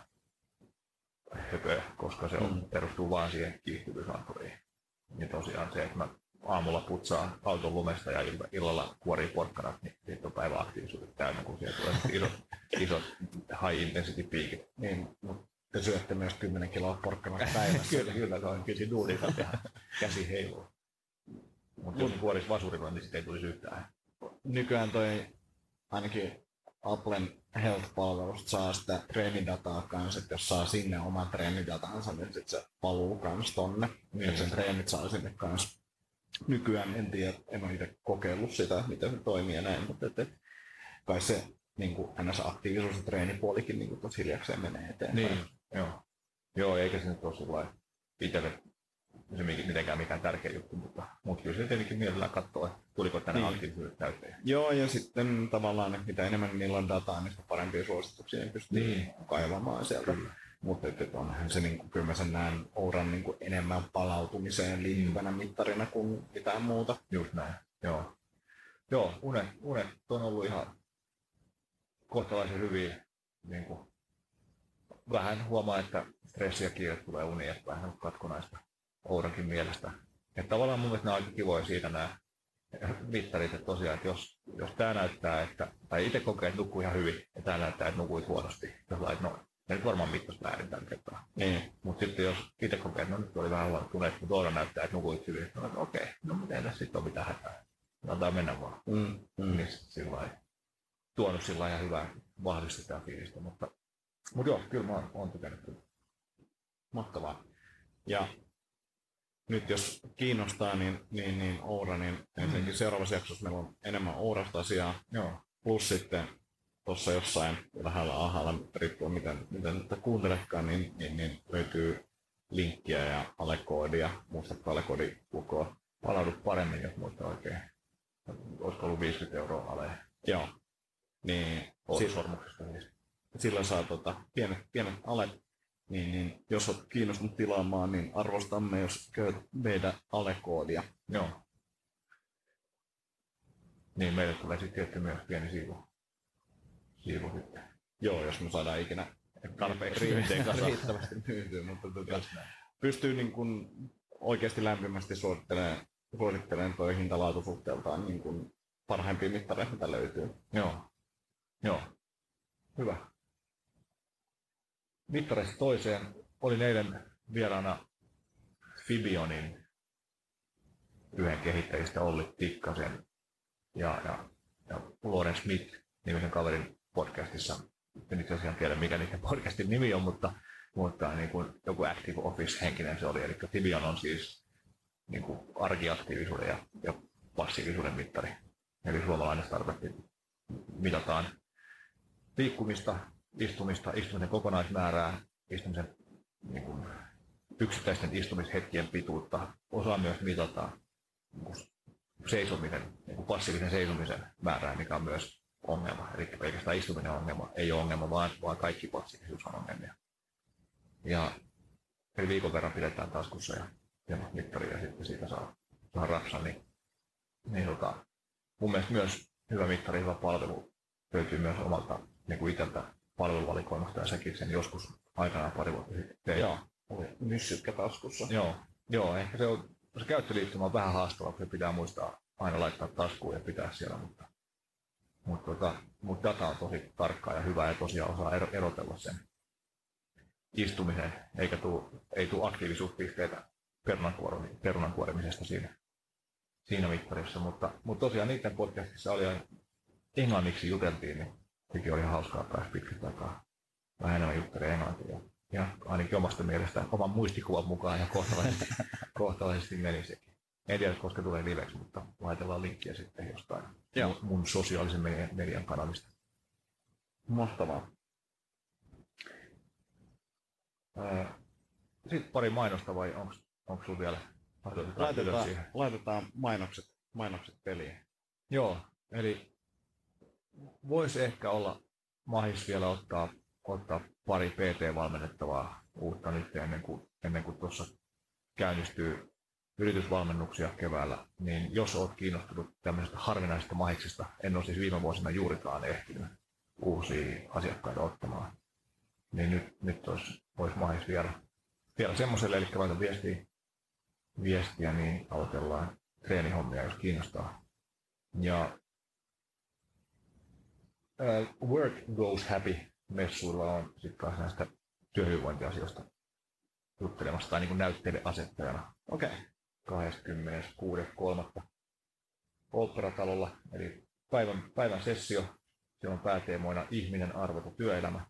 höpö, koska se on, Mm. perustuu vaan siihen kiihtyvyysankuriin. Niin tosiaan se, että mä aamulla putsaan auton lumesta ja illa- illalla kuorii porkkanat, niin sitten on päivä aktiivisuudet täynnä, kun siellä tulee isot, isot high intensity piikit. Niin, mutta te syötte myös 10 kiloa porkkana päivässä. kyllä, kyllä, se on kyllä duunissa ja käsi heiluu. Mutta jos kuorisi vasurilla, niin sitten ei tulisi yhtään. Nykyään toi ainakin Applen Health-palvelusta saa sitä treenidataa kanssa, että jos saa sinne oman treenidatansa, niin sitten se valuu kans tonne. Niin. Että sen treenit saa sinne kans. Nykyään en tiedä, en ole itse kokeillut sitä, miten se toimii ja näin, mutta et, et, kai se niin kuin, ns. aktiivisuus ja treenipuolikin niin tosi hiljakseen menee eteenpäin. Niin, joo. Joo, eikä se nyt ole sellainen itselle se mitenkään mikään tärkeä juttu, mutta, mutta kyllä se tietenkin mielellään katsoo, että tuliko tänne Niin. aktiivisuudet täyteen. Joo, ja sitten tavallaan, että mitä enemmän niillä on dataa, niin sitä parempia suosituksia ne pystyy Niin. kaivamaan sieltä. Mutta et, et onhan se, niin kuin, kyllä mä sen näen Ouran niin kuin enemmän palautumiseen liittyvänä mittarina kuin mitään muuta. Just näin, joo. Joo, unet, unet on ollut ihan kohtalaisen hyviä. Niin kuin, vähän huomaa, että stressi ja kiire tulee uni, että vähän katkonaista Ourankin mielestä. Että tavallaan mun mielestä nämä on aika kivoja siitä nämä mittarit, että tosiaan, että jos, jos tämä näyttää, että, tai itse kokee, että nukkuu ihan hyvin, ja tämä näyttää, että nukuit huonosti, jos lait, no, ne nyt varmaan mittas väärin tällä kertaa. Niin. Mutta sitten jos itse kokee, että no nyt oli vähän huolettuneet, mutta Oura näyttää, että nukuit hyvin, no okei, okay, no miten tässä sitten on mitään hätää. Antaa mennä vaan. Mm, mm. Niin sillä lailla tuonut sillä ihan hyvää vahvistetaan fiilistä, mutta, mutta joo, kyllä mä oon, tykännyt kyllä. Mahtavaa. Ja nyt jos kiinnostaa, niin, niin, niin Oura, niin ensinnäkin seuraavassa jaksossa meillä on enemmän Ourasta asiaa, Joo, plus sitten tuossa jossain lähellä ahalla, riippuen miten, miten tätä kuuntelekaan, niin, niin, niin löytyy linkkiä ja alekoodia, muistatko alekoodilukua. palaudut paremmin, jos muistan oikein. Olisiko ollut 50 euroa alle Joo. Niin, sormuksesta siis. Sillä saa tota, pienet, pienet alet, niin, niin jos olet kiinnostunut tilaamaan, niin arvostamme, jos käyt meidän alekoodia. Joo. Niin, meille tulee sitten tietty myös pieni siivu. Siivu sitten. Joo, jos me saadaan ikinä Tarpeeksi riittävästi, kasaan. riittävästi myytyä, mutta tota, näin. pystyy niin kuin oikeasti lämpimästi suosittelemaan, suosittelemaan toi hintalaatusuhteeltaan niin kuin parhaimpia mittareita, mitä löytyy. Joo. Joo. Hyvä. Mittareista toiseen. Olin eilen vieraana Fibionin yhden kehittäjistä Olli Tikkasen ja, ja, ja Loren Smith nimisen kaverin podcastissa. En itse asiassa tiedä, mikä niiden podcastin nimi on, mutta, mutta niin kuin joku Active Office-henkinen se oli. Eli Fibion on siis niin kuin arkiaktiivisuuden ja, ja passiivisuuden mittari. Eli suomalainen startup mitataan liikkumista, istumista, istumisen kokonaismäärää, istumisen niin kuin, yksittäisten istumishetkien pituutta. Osaa myös mitata niin seisomisen, niin kuin passiivisen seisomisen määrää, mikä on myös ongelma. Eli pelkästään istuminen on ongelma, ei ole ongelma, vaan, vaan kaikki passiivisuus on ongelmia. Ja eli viikon verran pidetään taskussa ja, ja mittari ja sitten siitä saa, saa rapsan, niin, niin tota, mun mielestä myös hyvä mittari, hyvä palvelu löytyy myös omalta niin kuin itseltä palveluvalikoimasta ja sekin sen joskus aikanaan pari vuotta sitten tein. Joo, oli myssytkä taskussa. Joo, joo, ehkä se, on, se käyttöliittymä on vähän haastava, kun se pitää muistaa aina laittaa taskuun ja pitää siellä, mutta, mutta, tota, mutta data on tosi tarkkaa ja hyvää ja tosiaan osaa ero- erotella sen istumisen, eikä tuu, ei tule aktiivisuuspisteitä perunankuori- perunankuorimisesta siinä, siinä mittarissa, mutta, mutta tosiaan niiden podcastissa oli englanniksi juteltiin, niin sekin oli hauskaa päästä pitkästä aikaa vähän enemmän juttelee englantia. Ja ainakin omasta mielestä oman muistikuvan mukaan ja kohtalaisesti, kohtalaisesti meni sekin. En tiedä, koska tulee liveksi, mutta laitellaan linkkiä sitten jostain Joo. mun, sosiaalisen median, kanavista. Mahtavaa. Sitten pari mainosta vai onko onko sulla vielä? Laitetaan laitetaan mainokset, mainokset peliin. Joo, eli voisi ehkä olla mahis vielä ottaa, ottaa pari PT-valmennettavaa uutta nyt ennen kuin, ennen kuin tuossa käynnistyy yritysvalmennuksia keväällä, niin jos olet kiinnostunut tämmöisestä harvinaisesta mahiksesta, en ole siis viime vuosina juurikaan ehtinyt uusia asiakkaita ottamaan, niin nyt, nyt olisi, olisi mahis vielä, vielä semmoiselle, eli laita viestiä, viestiä, niin aloitellaan treenihommia, jos kiinnostaa. Ja ää, Work Goes Happy messuilla on sitten taas näistä työhyvinvointiasioista juttelemassa tai niin kuin näytteille asettajana Okei. Okay. 26.3. Oopperatalolla, eli päivän, päivän sessio. Siellä on pääteemoina ihminen, arvot ja työelämä.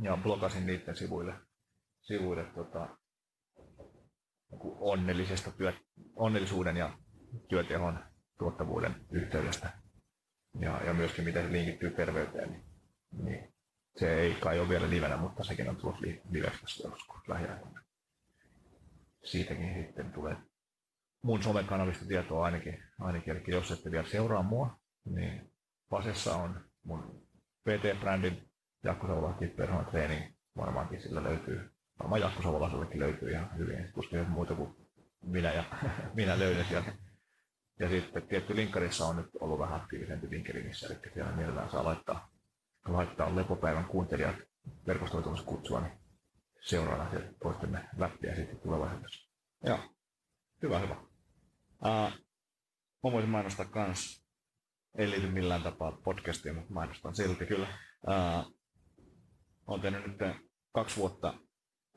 Ja blogasin niiden sivuille, sivuille tota, niin onnellisesta työ, onnellisuuden ja työtehon tuottavuuden yhteydestä. Ja, ja myöskin miten se linkittyy terveyteen, niin, niin se ei kai ole vielä livenä, mutta sekin on li- liveksi joskus lähiaikoina. siitäkin sitten tulee mun somekanavista tietoa ainakin, ainakin. Eli jos ette vielä seuraa mua, niin Pasessa on mun PT-brändin Jakko Savola Personal Training. Varmaankin sillä löytyy, varmaan Jakko Savolaisellekin löytyy ihan hyvin, koska muuta kuin minä ja minä löydän sieltä. Ja sitten tietty linkkarissa on nyt ollut vähän aktiivisempi LinkedInissä, eli siellä mielellään saa laittaa, laittaa lepopäivän kuuntelijat verkostoitumassa kutsua, niin seuraavana sieltä toistemme läppiä sitten tulevaisuudessa. Joo. Hyvä, hyvä. Uh, mä voisin mainostaa kans, ei liity millään tapaa podcastiin, mutta mainostan silti. Kyllä. Uh, olen tehnyt nyt kaksi vuotta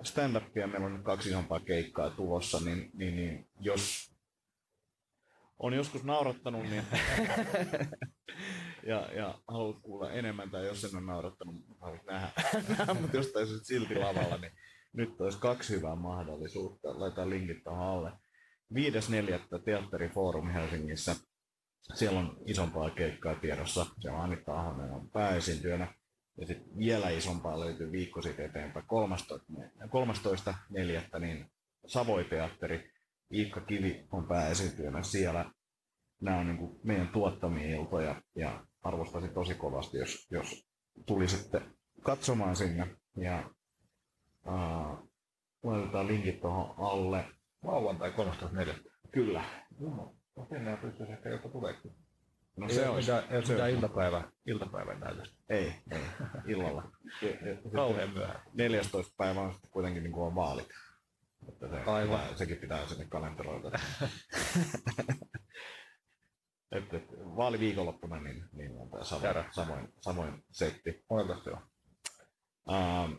stand-upia, meillä on nyt kaksi isompaa keikkaa tulossa, niin, niin, niin jos on joskus naurattanut, niin ja, ja haluat kuulla enemmän, tai jos en ole naurattanut, haluat nähdä, mutta jos taisit silti lavalla, niin nyt olisi kaksi hyvää mahdollisuutta. Laitetaan linkit tuohon alle. 5.4. Teatterifoorumi Helsingissä. Siellä on isompaa keikkaa tiedossa. Se on Anitta Ahonen on pääesiintyönä. Ja sitten vielä isompaa löytyy viikko sitten eteenpäin. 13.4. 13. niin Savoi-teatteri. Iikka Kivi on pääesiintyönä siellä. Nämä on niin kuin meidän tuottamia iltoja ja arvostaisin tosi kovasti, jos, jos tulisitte katsomaan sinne. Ja uh, laitetaan linkit tuohon alle. Lauantai 13.4. Kyllä. Sinne pystyisi ehkä jopa tuleekin. No Ei se mitään, ei se mitään iltapäivä, iltapäivän näytöstä. Ei, ei, illalla. Kauhean myöhään. 14. päivä on sitten kuitenkin niin kuin on vaalit. Että se, Aivan. pitää- sekin pitää sinne kalenteroida. et, et, vaaliviikonloppuna niin, niin on tämä samoin, samoin, samoin setti. Monelta se on. Ähm,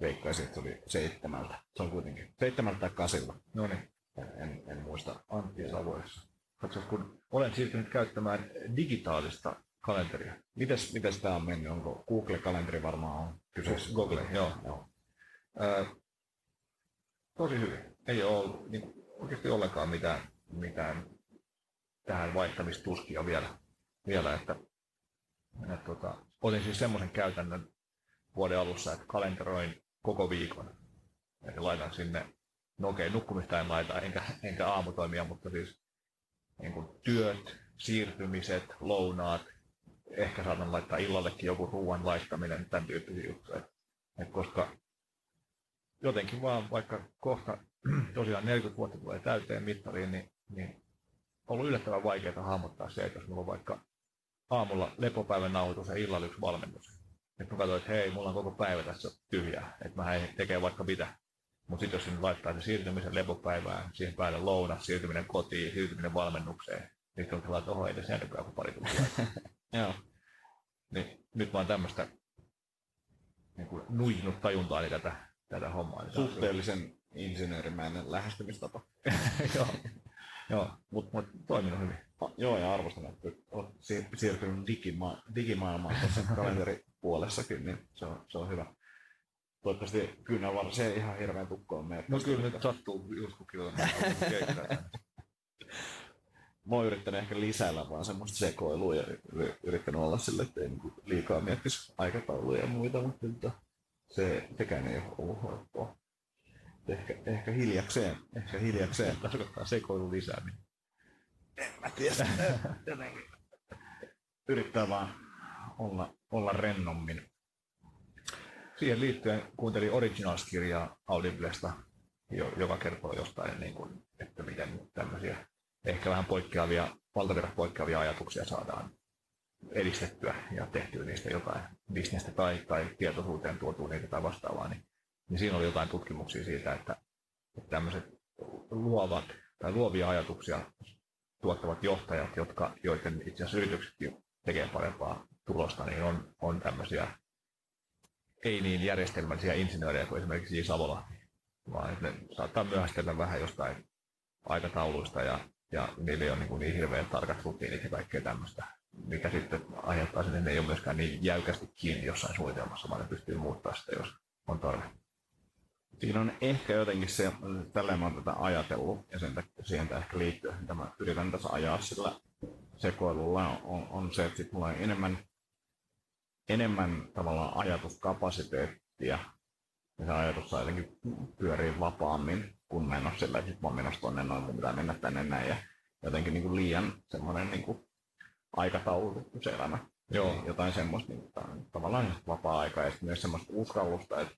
veikkaisin, että se oli seitsemältä. Se on kuitenkin seitsemältä tai kasilla. No niin, En, en muista. Antti Savoissa. Katso, kun olen siirtynyt käyttämään digitaalista kalenteria. Mites, mites tämä on mennyt? Onko Google-kalenteri varmaan on kyseessä? Google, joo. joo. Ää, tosi hyvin. Ei ole ollut niin kuin, oikeasti ollenkaan mitään, mitään tähän vaihtamistuskia vielä, vielä että, että tota, otin siis semmoisen käytännön vuoden alussa, että kalenteroin koko viikon. Eli laitan sinne, no okei, nukkumista en laita, enkä, enkä aamutoimia, mutta siis niin kuin työt, siirtymiset, lounaat, ehkä saatan laittaa illallekin joku ruoan laittaminen, tämän tyyppisiä juttuja. Et koska jotenkin vaan, vaikka kohta tosiaan 40 vuotta tulee täyteen mittariin, niin, niin on ollut yllättävän vaikeaa hahmottaa se, että jos mulla on vaikka aamulla lepopäivän nauhoitus ja illalla yksi valmennus. Että mä katsoin, että hei, mulla on koko päivä tässä tyhjää, että mä tekee vaikka mitä. Mutta sitten jos sinne laittaa se siirtymisen lepopäivään, siihen päälle lounas, siirtyminen kotiin, siirtyminen valmennukseen, niin sitten on sellainen, että oho, ei tässä kuin pari tuntia. joo. niin nyt vaan tämmöistä niin kuin nuijinut tajuntaani tätä, tätä hommaa. Niin Suhteellisen insinöörimäinen lähestymistapa. joo, joo mutta mut, toiminut hyvin. Ah, Joo, ja arvostan, että olet siir- siirtynyt digima- digimaailmaan tuossa kalenteripuolessakin, niin se on, se on hyvä. Toivottavasti kyynävarre, se ei ihan hirveän tukkoon mene. No kyllä nyt sattuu just kun kyllä keikkaa. Mä oon yrittänyt ehkä lisäillä vaan semmoista sekoilua ja yrittänyt olla sille, että ei niinku liikaa miettisi aikatauluja ja muita, mutta se, sekään ei ole ollut helppoa. Ehkä, ehkä hiljakseen, ehkä hiljakseen. Tarkoittaa sekoilun lisääminen. Mä tiedän, jotenkin. Yrittää vaan olla, olla rennommin. Siihen liittyen kuuntelin Originals-kirjaa Audiblesta, jo- joka kertoo jostain, niin kuin, että miten tämmöisiä ehkä vähän poikkeavia, valtavirrat poikkeavia ajatuksia saadaan edistettyä ja tehtyä niistä jotain bisnestä tai, tai tietoisuuteen tuotua niitä tai vastaavaa, niin, niin siinä oli jotain tutkimuksia siitä, että, että tämmöiset luovat tai luovia ajatuksia tuottavat johtajat, jotka, joiden itse asiassa yrityksetkin tekee parempaa tulosta, niin on, on tämmöisiä ei niin järjestelmällisiä insinöörejä kuin esimerkiksi. Savola, vaan että ne saattaa myöhästellä vähän jostain aikatauluista ja, ja niillä ole niin, niin hirveän tarkat rutiinit ja kaikkea tämmöistä, mikä sitten aiheuttaa sen, että ne ei ole myöskään niin jäykästi kiinni jossain suunnitelmassa, vaan ne pystyy muuttaa sitä, jos on tarve. Siinä on ehkä jotenkin se, tälleen mä tätä ajatellut, ja sen takia siihen tämä ehkä liittyy, mitä mä yritän tässä ajaa sillä sekoilulla, on, on, on se, että sit mulla on enemmän, enemmän tavallaan ajatuskapasiteettia, ja se ajatus saa jotenkin pyörii vapaammin. kun mä en ole sillä, että mä oon menossa tonne noin, mun pitää mennä tänne näin. Ja jotenkin niin kuin liian semmoinen niin kuin aikataulutettu se elämä. Joo. Niin Jotain semmoista niin tavallaan just vapaa-aikaa ja myös semmoista uskallusta, että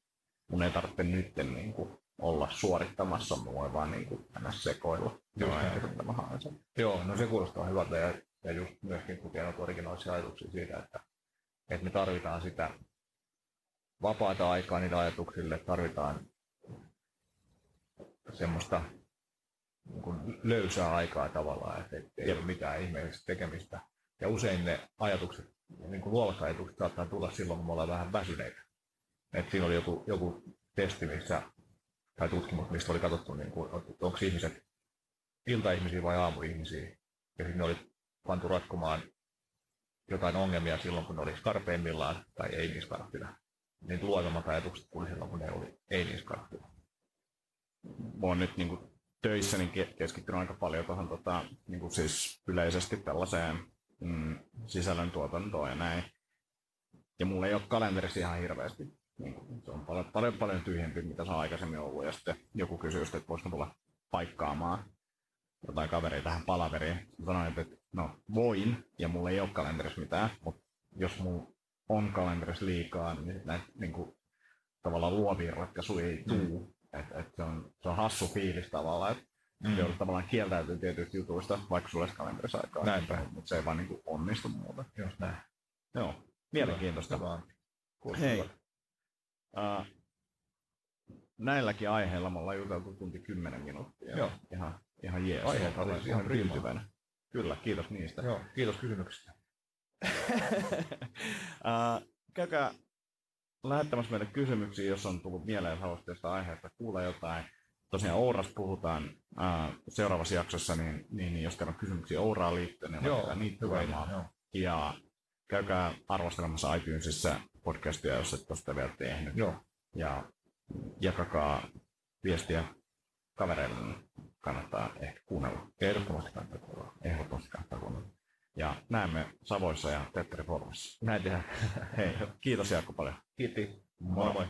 mun ei tarvitse nyt niin kuin, olla suorittamassa, mä voin vaan niin kuin, mennä sekoilla. Joo, ja sen. Joo, no se kuulostaa hyvältä ja, ja just myöskin tukea noita originaalisia ajatuksia siitä, että, että me tarvitaan sitä vapaata aikaa niille ajatuksille, tarvitaan semmoista niin kuin löysää aikaa tavallaan, että et, ei ole mitään ihmeellistä tekemistä. Ja usein ne ajatukset, niin kuin luovat ajatukset saattaa tulla silloin, kun me ollaan vähän väsyneitä. Et siinä oli joku, joku testi, missä, tai tutkimus, mistä oli katsottu, niin kuin, onko ihmiset iltaihmisiä vai aamuihmisiä. Ja sitten oli pantu ratkomaan jotain ongelmia silloin, kun ne oli skarpeimmillaan tai ei niin skarppina. Niin luovemmat ajatukset tuli silloin, kun ne oli ei niin skarppina. Mä oon nyt niin kuin, töissäni ke- keskittynyt aika paljon tuohon tota, niin kuin siis yleisesti tällaiseen mm, sisällöntuotantoon ja näin. Ja mulla ei ole kalenterissa ihan hirveästi. Niin se on paljon, paljon, paljon tyhjempi, mitä se on aikaisemmin ollut. Ja sitten joku kysyy, että voisiko tulla paikkaamaan jotain kaveria tähän palaveriin. Sanoin, että no voin, ja mulla ei ole kalenterissa mitään, mutta jos mulla on kalenterissa liikaa, niin näitä niin kuin, tavallaan luovia ratkaisuja ei tuu. Mm. Et, et se, on, se on hassu fiilis tavallaan, että mm. joudut tavallaan kieltäytyy tietyistä jutuista, vaikka sulla olisi kalenterissa aikaa. Näinpä. Mutta se ei vaan niin kuin, onnistu muuta. Just näin. Joo, mielenkiintoista. Hyvä. Hei. Uh, näilläkin aiheilla me ollaan juteltu tunti 10 minuuttia. Joo. Ihan, ihan jees. Aiheet oli ihan priimaa. tyytyväinen. Kyllä, kiitos niistä. Joo, kiitos kysymyksestä. uh, käykää lähettämässä meille kysymyksiä, jos on tullut mieleen, jos haluaisitte tästä aiheesta kuulla jotain. Tosiaan Ourasta puhutaan uh, seuraavassa jaksossa, niin, niin, niin jos teillä on kysymyksiä Ouraan liittyen, niin Joo, niitä hyvä. tulemaan. Joo. Ja käykää arvostelemassa iTunesissa podcastia, jos et ole sitä vielä tehnyt. Joo. Ja jakakaa viestiä kavereille, niin kannattaa ehkä kuunnella. Ehdottomasti kannattaa kuulla. Ehdottomasti kannattaa kuunnella. Ja näemme Savoissa ja Teatteriformissa. Näin tehdään. Hei, kiitos Jaakko paljon. Kiitti. Moi moi.